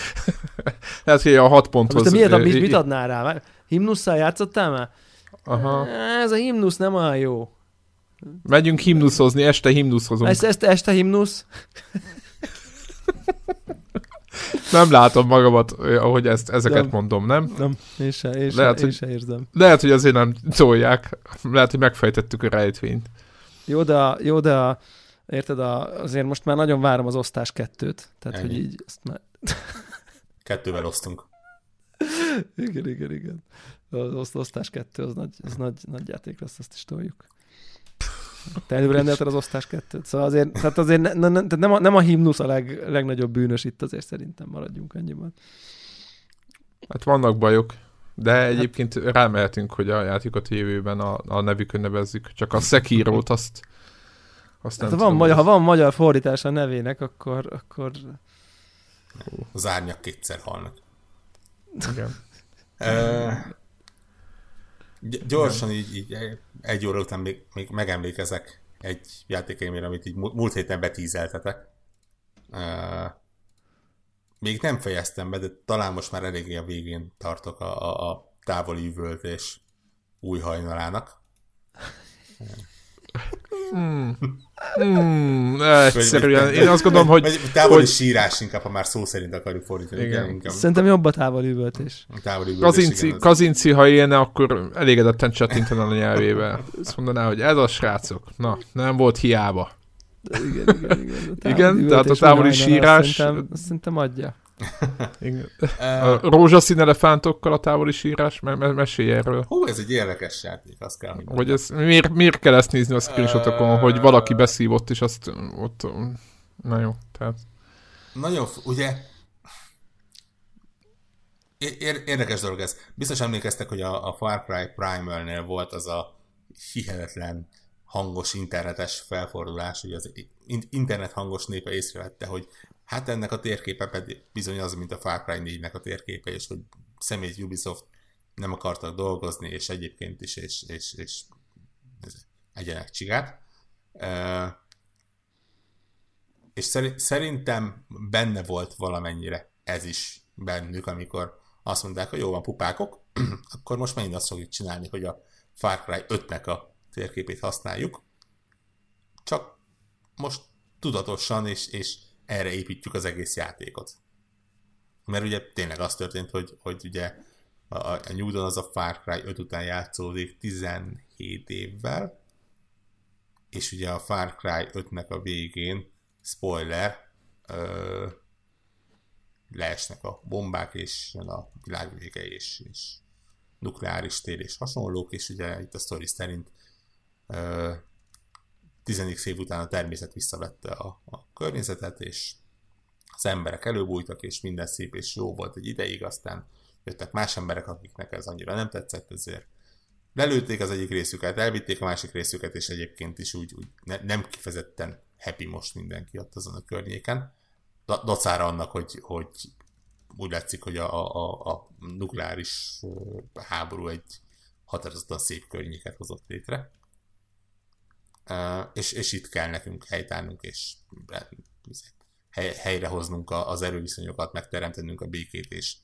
Lehet, hogy a hat ponthoz... Most te miért, mit, mit adnál rá? Himnusszal játszottál már? Aha. Ez a himnusz nem olyan jó. Megyünk himnuszozni, este himnuszhozunk. Ezt, ezt este himnusz? nem látom magamat, ahogy ezt, ezeket nem, mondom, nem? Nem, én se, én se, lehet, én se érzem. Lehet, hogy azért nem tolják. Lehet, hogy megfejtettük a rejtvényt. Jó, de, jó, de Érted? A, azért most már nagyon várom az osztás kettőt. Tehát, Ennyi. hogy így azt már... Kettővel osztunk. igen, igen, igen. Az osztás kettő, az nagy, az nagy, nagy játék lesz, azt is toljuk. Te előrendelted az osztás kettőt. Szóval azért, tehát azért ne, ne, ne, nem, a, nem a himnusz a leg, legnagyobb bűnös itt, azért szerintem maradjunk annyiban. Hát vannak bajok, de hát- egyébként hát, rámehetünk, hogy a játékot jövőben a, a nevükön nevezzük. Csak a Sekirót azt azt hát, ha, van magyar, ha van magyar fordítás a nevének, akkor... akkor... Az árnyak kétszer halnak. Igen. gyorsan így, így egy óra után még, még megemlékezek egy játékaimére, amit így múlt héten betízeltetek. még nem fejeztem be, de talán most már eléggé a végén tartok a, a, a távoli üvöltés új hajnalának. Hmm. Hmm, egyszerűen. Én azt gondolom, hogy... Távoli hogy... sírás inkább, ha már szó szerint akarjuk fordítani. Igen. Inkább. Szerintem jobb a távoli üvöltés. A távoli üvöltés, Kazinci, igen, Kazinci, ha élne, akkor elégedetten csattintana a nyelvével. Azt mondaná, hogy ez a srácok. Na, nem volt hiába. Igen, igen, igen. igen, tehát a távoli sírás... Szerintem, szerintem adja. Igen. A rózsaszín elefántokkal a távoli sírás, me- me- mesélj erről. Hú, ez egy érdekes játék, azt kell, hogy Hogy ez, miért, miért kell ezt nézni a screenshotokon, hogy valaki beszívott, és azt ott... Na jó, tehát... Nagyon, ugye... Érdekes dolog ez. Biztos emlékeztek, hogy a, a Far Cry Primal-nél volt az a hihetetlen hangos internetes felfordulás, hogy az internet hangos népe észrevette, hogy Hát ennek a térképe pedig bizony az, mint a Far Cry 4-nek a térképe, és hogy személy Ubisoft nem akartak dolgozni, és egyébként is, és, és, és egyenek csigát. és szerintem benne volt valamennyire ez is bennük, amikor azt mondták, hogy jó van, pupákok, akkor most megint azt fogjuk csinálni, hogy a Far Cry 5-nek a térképét használjuk, csak most tudatosan és, és erre építjük az egész játékot. Mert ugye tényleg az történt, hogy, hogy ugye a, a New az a Far Cry 5 után játszódik 17 évvel, és ugye a Far Cry 5-nek a végén, spoiler, ö, leesnek a bombák, és jön a világ vége, és, és nukleáris tér és hasonlók, és ugye itt a sztori szerint 10 év után a természet visszavette a, a környezetet, és az emberek előbújtak, és minden szép és jó volt egy ideig, aztán jöttek más emberek, akiknek ez annyira nem tetszett, ezért lelőtték az egyik részüket, elvitték a másik részüket, és egyébként is úgy, úgy ne, nem kifejezetten happy most mindenki ott azon a környéken. Dacára annak, hogy, hogy úgy látszik, hogy a, a, a nukleáris háború egy határozottan szép környéket hozott létre. És, és itt kell nekünk helytállnunk, és hely, helyrehoznunk az erőviszonyokat, megteremtenünk a békét, és,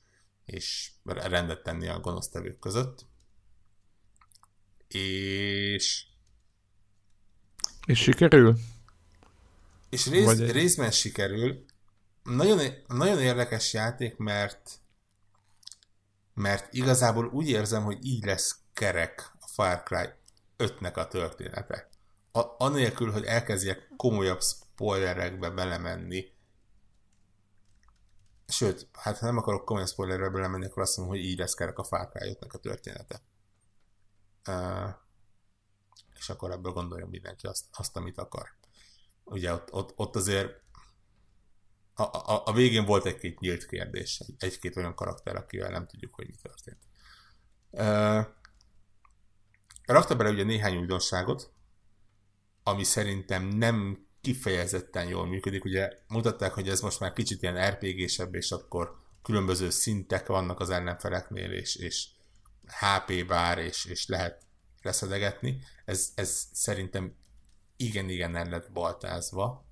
és rendet tenni a gonosztevők között. És... És sikerül? És rész, Vagy... részben sikerül. Nagyon, nagyon érdekes játék, mert mert igazából úgy érzem, hogy így lesz kerek a Far Cry 5-nek a története. A, anélkül, hogy elkezdjek komolyabb spoilerekbe belemenni, Sőt, hát ha nem akarok komolyan spoilerre belemenni, akkor azt mondom, hogy így lesz kerek a Cry a története. Uh, és akkor ebből gondolja mindenki azt, azt amit akar. Ugye ott, ott, ott azért a, a, a végén volt egy-két nyílt kérdés, egy-két olyan karakter, akivel nem tudjuk, hogy mi történt. Uh, rakta bele ugye néhány újdonságot, ami szerintem nem kifejezetten jól működik. Ugye mutatták, hogy ez most már kicsit ilyen RPG-sebb, és akkor különböző szintek vannak az ellenfeleknél, és, és HP bár, és, és lehet leszedegetni. Ez, ez szerintem igen-igen el lett baltázva.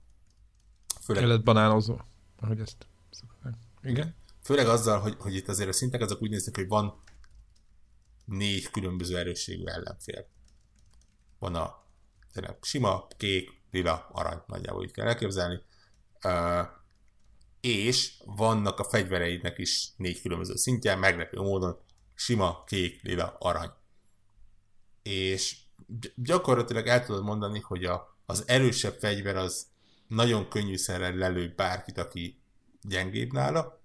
Főleg... El lett banánozva, ahogy ezt Igen. Főleg azzal, hogy, hogy itt azért a szintek azok úgy néznek, hogy van négy különböző erősségű ellenfél. Van a tényleg sima, kék, lila, arany, nagyjából így kell elképzelni. És vannak a fegyvereidnek is négy különböző szintje, meglepő módon sima, kék, lila, arany. És gyakorlatilag el tudod mondani, hogy a, az erősebb fegyver az nagyon könnyű szerrel lelő bárkit, aki gyengébb nála,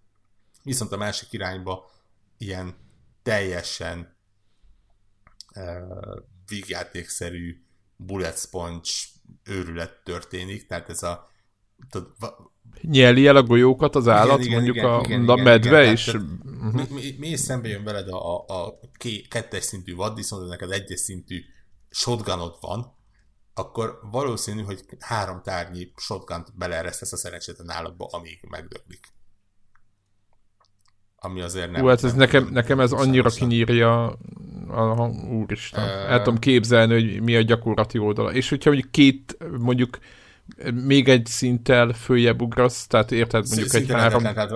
viszont a másik irányba ilyen teljesen uh, vígjátékszerű bullet sponge őrület történik, tehát ez a tudod, Nyeli el a golyókat az állat, igen, mondjuk igen, a, igen, a igen, medve igen, is? Tehát, uh-huh. mi, mi, mi is szembe jön veled a, a, a kettes szintű vaddisznó, de neked egyes szintű shotgunod van, akkor valószínű, hogy három tárnyi shotgunt beleeresztesz a szerencsétlen állatba, amíg megdöglik. Ami azért nem... Hú, hát ez nem nekem, nekem ez annyira kinyírja a, úristen. Uh... El tudom képzelni, hogy mi a gyakorlati oldala. És hogyha mondjuk két, mondjuk még egy szinttel följebb ugrasz, tehát érted mondjuk egy három... Tehát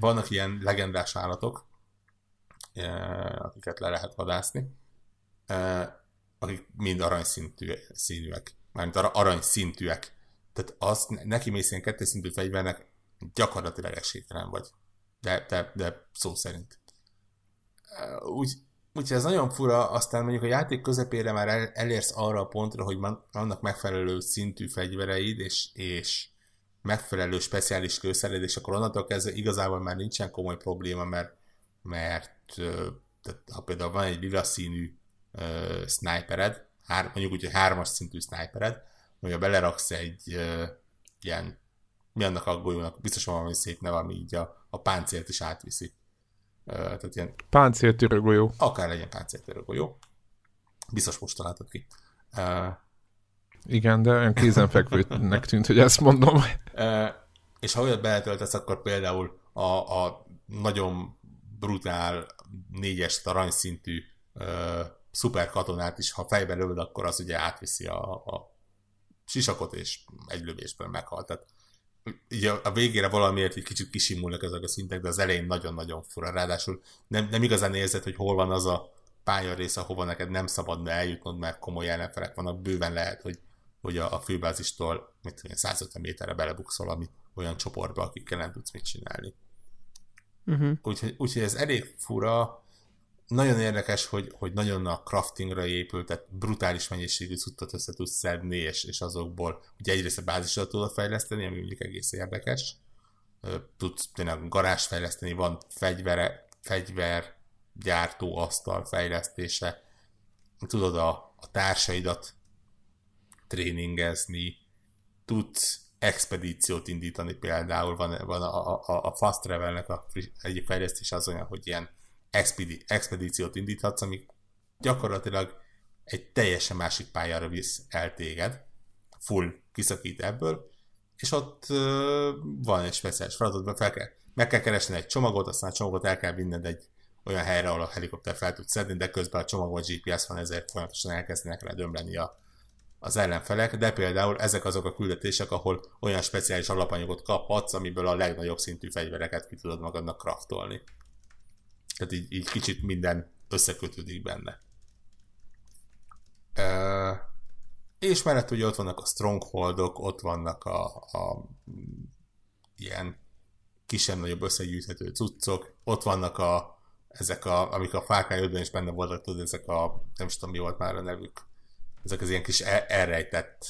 vannak ilyen legendás állatok, akiket le lehet vadászni, akik mind aranyszintű színűek. Mármint aranyszintűek. Tehát azt neki mész ilyen kettős szintű fegyvernek gyakorlatilag esélytelen vagy. De, de, de szó szerint. Úgy, Úgyhogy ez nagyon fura, aztán mondjuk a játék közepére már el, elérsz arra a pontra, hogy vannak megfelelő szintű fegyvereid, és, és megfelelő speciális lőszered, és akkor onnantól kezdve igazából már nincsen komoly probléma, mert, mert tehát, ha például van egy lila színű uh, snipered, hár, mondjuk úgy, hogy hármas szintű snipered, hogyha beleraksz egy uh, ilyen, mi annak a golyónak, biztosan valami szép neve, ami így a, a páncélt is átviszi tehát ilyen... Páncéltörő golyó. Akár legyen páncéltörő golyó. Biztos most találtad ki. Uh, igen, de olyan kézenfekvőnek tűnt, hogy ezt mondom. Uh, és ha olyat beletöltesz, akkor például a, a nagyon brutál négyes aranyszintű uh, szuper katonát is, ha fejbe lövöd, akkor az ugye átviszi a, a sisakot, és egy lövésből meghalt. Tehát ugye a végére valamiért egy kicsit kisimulnak ezek a szintek, de az elején nagyon-nagyon fura. Ráadásul nem, nem igazán érzed, hogy hol van az a pályarész, ahova neked nem szabadna eljutnod, mert komoly ellenfelek vannak. Bőven lehet, hogy, hogy a, a főbázistól mit tudom, 150 méterre belebuksz valami olyan csoportba, akikkel nem tudsz mit csinálni. Uh-huh. Úgyhogy, úgyhogy ez elég fura, nagyon érdekes, hogy, hogy nagyon a craftingra épült, tehát brutális mennyiségű cuccot össze tudsz szedni, és, és azokból ugye egyrészt a bázisra tudod fejleszteni, ami mondjuk egész érdekes. Tudsz tényleg garázs fejleszteni, van fegyvere, fegyver, gyártó asztal fejlesztése, tudod a, a társaidat tréningezni, tudsz expedíciót indítani például, van, van a, a, a Fast Travelnek a egyik fejlesztés az olyan, hogy ilyen expedi- expedíciót indíthatsz, ami gyakorlatilag egy teljesen másik pályára visz el téged, full kiszakít ebből, és ott uh, van egy speciális feladatban, fel kell, meg kell keresni egy csomagot, aztán a csomagot el kell vinned egy olyan helyre, ahol a helikopter fel tud szedni, de közben a csomagban GPS van, ezért folyamatosan elkezdenek rá dömleni a, az ellenfelek, de például ezek azok a küldetések, ahol olyan speciális alapanyagot kaphatsz, amiből a legnagyobb szintű fegyvereket ki tudod magadnak kraftolni. Tehát így, így kicsit minden összekötődik benne. Uh, és mellett ugye ott vannak a strongholdok, ott vannak a, a ilyen kisebb-nagyobb összegyűjthető cuccok, ott vannak a, ezek a, amik a Far Cry is benne voltak, tudod, ezek a, nem is tudom mi volt már a nevük, ezek az ilyen kis el, elrejtett,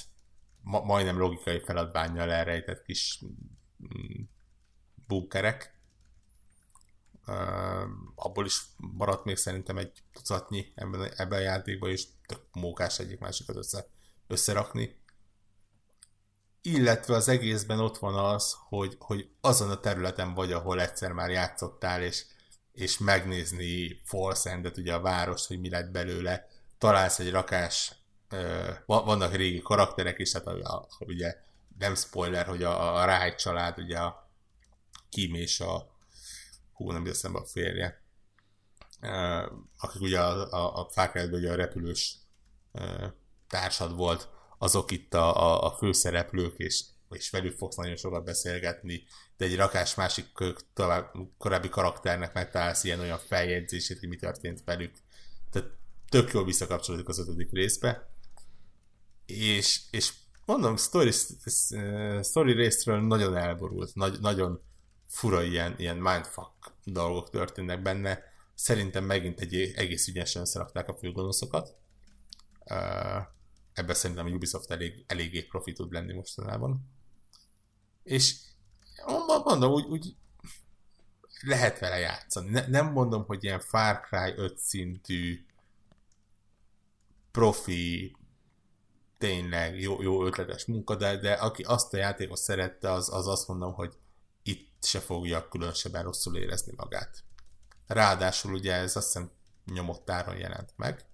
ma, majdnem logikai feladványjal elrejtett kis mm, bunkerek, abból is maradt még szerintem egy tucatnyi ebben, ebben a játékban, és tök mókás egyik másikat össze, összerakni. Illetve az egészben ott van az, hogy, hogy azon a területen vagy, ahol egyszer már játszottál, és, és megnézni Falsendet, ugye a város, hogy mi lett belőle, találsz egy rakás, vannak régi karakterek is, hát a, a, ugye nem spoiler, hogy a, a Ráj család, ugye a Kim és a hú, nem jut a férje, akik ugye a, a, a Fákrájban ugye a repülős társad volt, azok itt a, a, a főszereplők, és, és velük fogsz nagyon sokat beszélgetni, de egy rakás másik tovább, korábbi karakternek megtalálsz ilyen olyan feljegyzését, hogy mi történt velük. Tehát tök jól visszakapcsolódik az ötödik részbe. És, és mondom, story, story részről nagyon elborult, nagy, nagyon fura ilyen, ilyen mindfuck dolgok történnek benne. Szerintem megint egy egész ügyesen összerakták a főgonoszokat. Ebben szerintem a Ubisoft elég, eléggé profi tud lenni mostanában. És mondom, úgy, úgy lehet vele játszani. Ne, nem mondom, hogy ilyen Far Cry 5 szintű profi, tényleg jó, jó ötletes munka, de, de aki azt a játékot szerette, az, az azt mondom, hogy se fogja különösebben rosszul érezni magát. Ráadásul ugye ez azt hiszem nyomott áron jelent meg.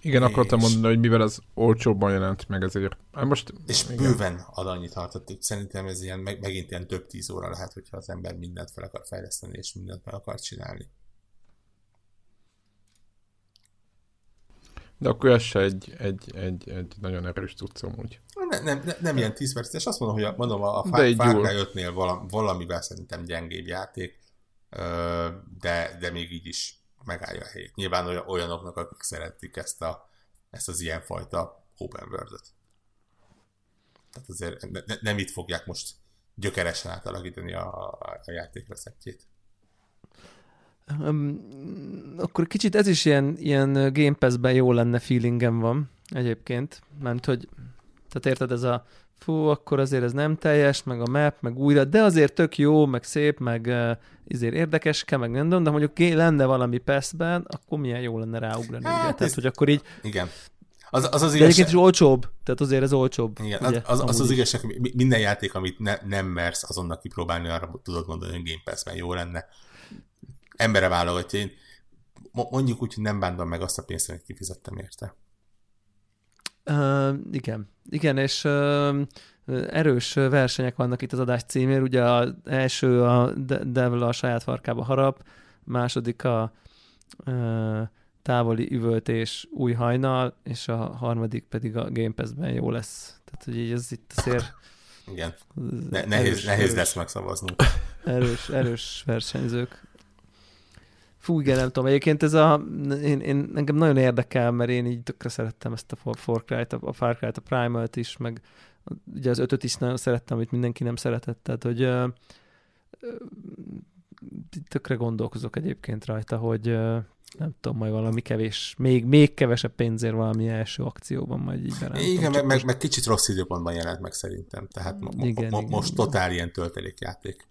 Igen, és... akartam mondani, hogy mivel az olcsóbban jelent meg, ezért. Hát most, és igen. bőven ad annyit tartott, szerintem ez ilyen, meg, megint ilyen több tíz óra lehet, hogyha az ember mindent fel akar fejleszteni, és mindent meg akar csinálni. De akkor ez se egy, egy, egy, egy nagyon erős cuccom úgy. Ne, nem, nem, nem ilyen 10 perc, és azt mondom, hogy a, mondom, a Far, Far Cry 5-nél valamivel szerintem gyengébb játék, de, de még így is megállja a helyét. Nyilván olyan, olyanoknak, akik szeretik ezt, a, ezt az ilyenfajta open world-ot. Tehát azért ne, ne, nem itt fogják most gyökeresen átalakítani a, a játék receptjét. Um, akkor kicsit ez is ilyen, ilyen Game Pass-ben jó lenne feelingem van egyébként, mert hogy tehát érted, ez a fú, akkor azért ez nem teljes, meg a map, meg újra, de azért tök jó, meg szép, meg uh, izért érdekes, kell meg nem de mondjuk lenne valami PES-ben, akkor milyen jó lenne ráugrani. Hát, ugye? Tehát, hogy akkor így... Igen. Az, az, az igazság... De egyébként is olcsóbb, tehát azért ez olcsóbb. Igen, ugye, az, az, az, az igazság, hogy minden játék, amit ne, nem mersz azonnal kipróbálni, arra tudod mondani, hogy Game Pass-ben jó lenne embere válogatja. Én mondjuk úgy, hogy nem bántam meg azt a pénzt, amit kifizettem érte. Uh, igen. Igen, és uh, erős versenyek vannak itt az adás címér. Ugye az első a Devil a saját farkába harap, második a uh, távoli üvöltés új hajnal, és a harmadik pedig a Game Pass-ben jó lesz. Tehát, hogy így ez itt azért Igen. Ne, nehéz, erős, nehéz erős, lesz megszavaznunk. Erős, erős versenyzők. Fú, igen, nem tudom. Egyébként ez a, én, én, engem nagyon érdekel, mert én így tökre szerettem ezt a Far Cry-t, a Far Cry-t, a Primal-t is, meg ugye az ötöt is nagyon szerettem, amit mindenki nem szeretett, tehát hogy ö, ö, tökre gondolkozok egyébként rajta, hogy ö, nem tudom, majd valami kevés, még, még kevesebb pénzért valami első akcióban majd így berántom. Igen, meg, meg, meg, kicsit rossz időpontban jelent meg szerintem, tehát mo- igen, mo- igen, most igen. totál ilyen töltelékjáték.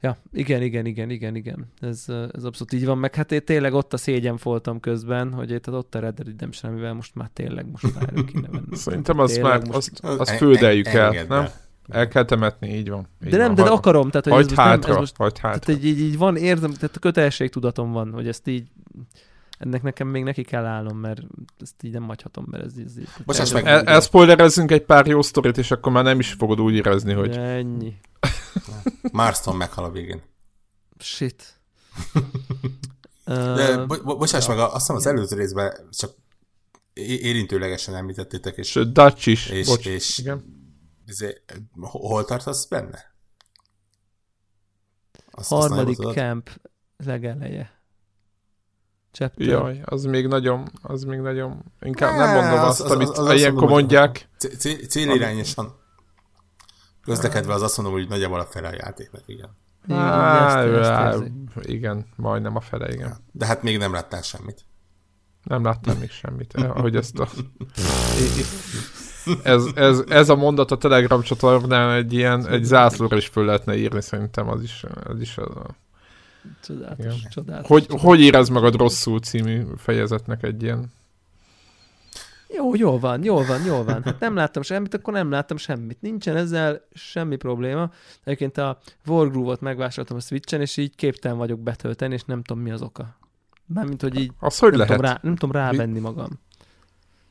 Ja, igen, igen, igen, igen, igen. Ez, ez abszolút így van. Meg hát én tényleg ott a szégyen voltam közben, hogy itt ott a Red Dead Redemption, amivel most már tényleg most már kéne venni. Szerintem azt már, most... azt, azt földeljük el, nem? El kell temetni, így van. Így de nem, van. de akarom. Tehát, hogy hagyd ez hátra, nem, ez most, hagyd hátra. Tehát így, így, van, érzem, tehát a kötelességtudatom van, hogy ezt így ennek nekem még neki kell állnom, mert ezt így nem hagyhatom, mert ez, így... Bocsáss meg. El, elspoilerezzünk egy pár jó sztorit, és akkor már nem is fogod úgy érezni, hogy... Ennyi. Marston meghal a végén. Shit. De bo- bo- bocsáss meg, azt hiszem az előző részben csak érintőlegesen említettétek, és... Sőt, Dutch is. És, Bocs, és igen. Izé, hol tartasz benne? Azt, Harmadik azt camp legeleje. Chapter. Jaj, az még nagyon, az még nagyon, inkább nem mondom azt, az, amit az, az ilyenkor mondják. Célirányosan közlekedve az azt mondom, hogy nagyjából a fele a játéknak, igen. Igen, igen, majdnem a fele, igen. De hát még nem láttál semmit. Nem láttam még semmit. Ahogy ezt a... ez, ez, ez a mondat a Telegram csatornán egy ilyen, egy zászlóra is föl lehetne írni, szerintem az is, az is az a... Csodálatos, csodálatos. Hogy, hogy érez magad rosszul című fejezetnek egy ilyen jó, jó van, jó van, jó van. Hát nem láttam semmit, akkor nem láttam semmit. Nincsen ezzel semmi probléma. Egyébként a Wargroove-ot megvásároltam a Switchen, és így képtelen vagyok betölteni, és nem tudom mi az oka. Mármint, hogy így az hogy nem, lehet? Tudom rá, nem tudom rávenni magam.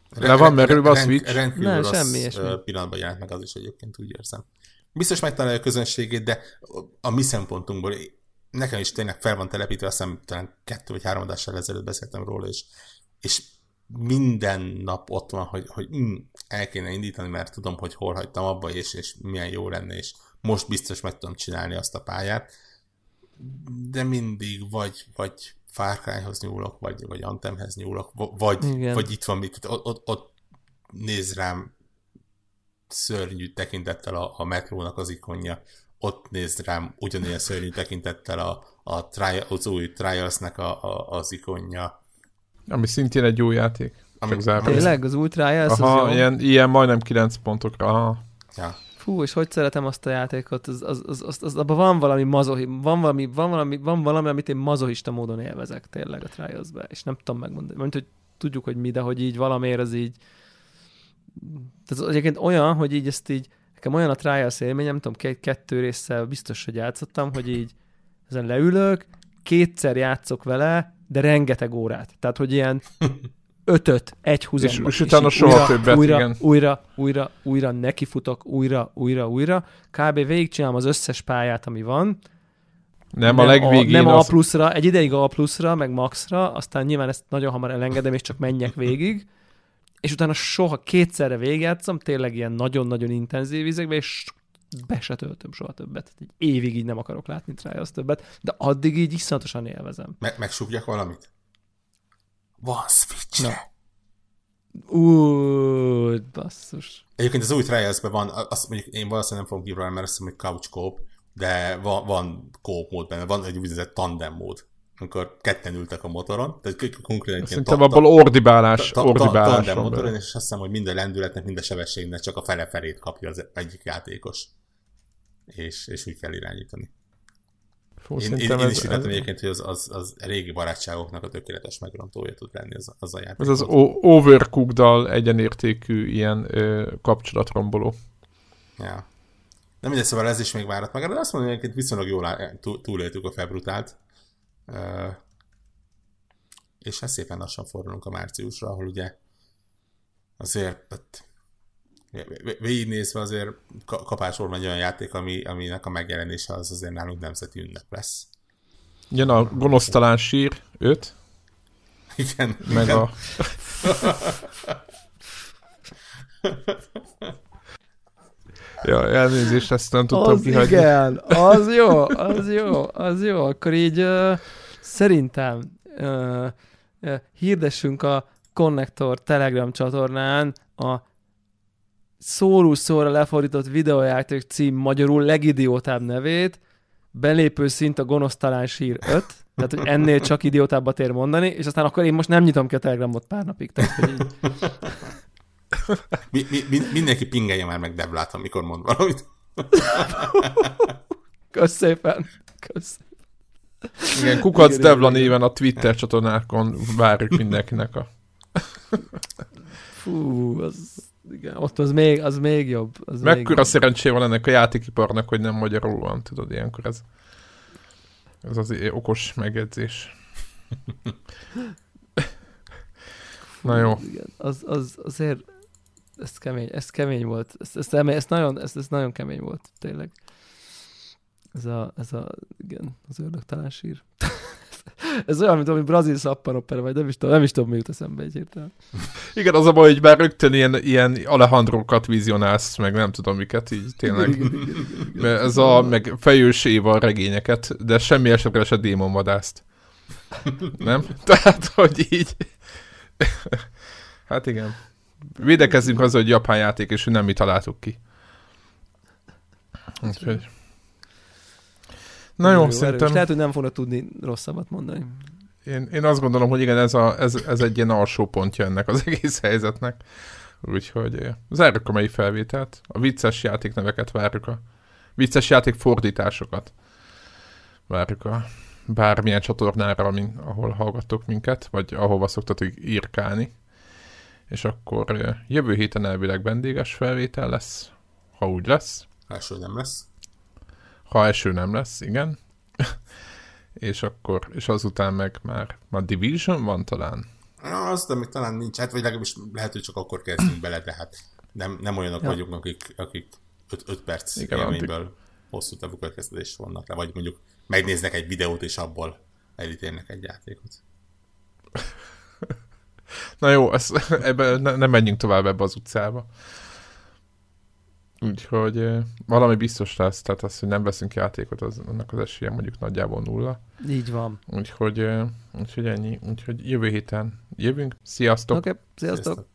Le van merülve a Switch? Rendkívül nem, semmi ilyesmi. pillanatban jelent meg az is egyébként, úgy érzem. Biztos megtalálja a közönségét, de a mi szempontunkból nekem is tényleg fel van telepítve, azt hiszem talán kettő vagy három adással ezelőtt beszéltem róla, és, és minden nap ott van, hogy, hogy mm, el kéne indítani, mert tudom, hogy hol hagytam abba, és, és milyen jó lenne, és most biztos meg tudom csinálni azt a pályát, de mindig vagy, vagy Far Cry-hoz nyúlok, vagy, vagy Anthemhez nyúlok, vagy, vagy itt van, mit, ott, ott, ott néz rám szörnyű tekintettel a, a metrónak az ikonja, ott néz rám ugyanilyen szörnyű tekintettel a, a tri, az új Trials-nek a, a, az ikonja, ami szintén egy jó játék. Ami, Tényleg? Az Ultra Trials Aha, az jó? Ilyen, ilyen majdnem 9 pontokra. Aha. Ja. Fú, és hogy szeretem azt a játékot, az, az, az, az, az abban van valami mazohi, van valami, van valami, van valami, amit én mazohista módon élvezek tényleg a trials -be, és nem tudom megmondani. Mert hogy tudjuk, hogy mi, de hogy így valamiért az így tehát egyébként olyan, hogy így ezt így, nekem olyan a Trials élmény, nem tudom, két, kettő résszel biztos, hogy játszottam, hogy így ezen leülök, kétszer játszok vele, de rengeteg órát. Tehát, hogy ilyen ötöt egy húzamban. És, és utána soha újra, többet, újra, igen. Újra, újra, újra nekifutok, újra, újra, újra. Kb. végigcsinálom az összes pályát, ami van. Nem, nem a legvégén. A, nem az... A pluszra, egy ideig A pluszra, meg maxra, aztán nyilván ezt nagyon hamar elengedem, és csak menjek végig. És utána soha kétszerre végigjátszom, tényleg ilyen nagyon-nagyon intenzív izekbe, és be se töltöm soha többet. Egy évig így nem akarok látni Trials többet, de addig így iszonyatosan élvezem. Me- megsúgjak valamit? Van switch no. Ú, basszus. Egyébként az új trials van, azt mondjuk én valószínűleg nem fogom kívülni, mert azt mondom, hogy couch coop, de van, van coop mód benne, van egy úgynevezett tandem mód amikor ketten ültek a motoron, tehát konkrétan Szerintem abból ordibálás, ordibálás ta, motoron, és azt hiszem, hogy minden lendületnek, minden sebességnek csak a fele felét kapja az egyik játékos. És, és úgy kell irányítani. Fú, én, én, én is hittem ez... egyébként, hogy az, az, az régi barátságoknak a tökéletes megrontója tud lenni az, az a játék. Ez az overcooked egyenértékű ilyen ö, kapcsolatromboló. Ja. Nem mindegy, szóval ez is még várat meg, de azt mondom, hogy viszonylag jól túléltük a februtált és hát szépen lassan fordulunk a márciusra, ahol ugye azért hát, végignézve azért kapásról megy olyan játék, ami, aminek a megjelenése az azért nálunk nemzeti ünnep lesz. Jön a gonosztalán sír 5. Igen. Meg igen. a... Ja, elnézést, ezt nem tudtam az kihagyni. igen, az jó, az jó, az jó. Akkor így uh, szerintem uh, uh, hirdessünk a Connector Telegram csatornán a szórus szóra lefordított videójáték cím magyarul legidiótább nevét, belépő szint a gonosztalán sír 5, tehát hogy ennél csak idiótábbat ér mondani, és aztán akkor én most nem nyitom ki a Telegramot pár napig. Tehát, hogy így... mi, mi, mi, mindenki pingelje már meg Devlát, amikor mond valamit. Kösz szépen. Kösz. Igen, Kukac Devla néven a Twitter csatornákon várjuk mindenkinek a... Fú, az igen, ott az még, az még jobb. Az Mekkora még szerencsé van ennek a játékiparnak, hogy nem magyarul van, tudod, ilyenkor ez, ez az okos megjegyzés. Na jó. Igen, az, az, azért ez kemény, ez kemény volt. Ez, ez, ez, nagyon, ez, ez nagyon kemény volt, tényleg. Ez a, ez a igen, az ördögtelen sír. Ez olyan, mint ami brazil szappanopera, vagy nem is tudom, nem is tudom, mi jut eszembe egyébként. Igen, az a baj, hogy már rögtön ilyen, ilyen Alejandrókat vizionálsz, meg nem tudom miket, így tényleg. Igen, igen, igen, igen. Ez a, meg fejős Éva regényeket, de semmi esetre se démonvadászt. nem? Tehát, hogy így... hát igen. Védekezzünk azzal, hogy japán játék, és nem mi találtuk ki. Úgyhogy... Na jó, jó szerintem... Lehet, hogy nem fognak tudni rosszabbat mondani. Én, én azt gondolom, hogy igen, ez, a, ez, ez egy ilyen alsó pontja ennek az egész helyzetnek. Úgyhogy eh, zárjuk a mai felvételt. A vicces játékneveket várjuk, a vicces játék fordításokat várjuk a bármilyen csatornára, amin, ahol hallgattok minket, vagy ahova szoktatok írkálni. És akkor jövő héten elvileg vendéges felvétel lesz, ha úgy lesz. Első nem lesz. Ha eső nem lesz, igen. és akkor, és azután meg már, már Division van talán? Na, azt, amit talán nincs, hát vagy legalábbis lehet, hogy csak akkor kezdünk bele, de hát nem, nem olyanok ja. vagyunk, akik, akik 5 perc igen, élményből antik. hosszú távú következtetés vannak le, vagy mondjuk megnéznek egy videót, és abból elítélnek egy játékot. Na jó, ezt, ebbe, ne, nem menjünk tovább ebbe az utcába. Úgyhogy valami biztos lesz, tehát az, hogy nem veszünk játékot, az, annak az esélye mondjuk nagyjából nulla. Így van. Úgyhogy, úgyhogy ennyi. Úgyhogy jövő héten jövünk. Sziasztok! Oké, okay, sziasztok! sziasztok.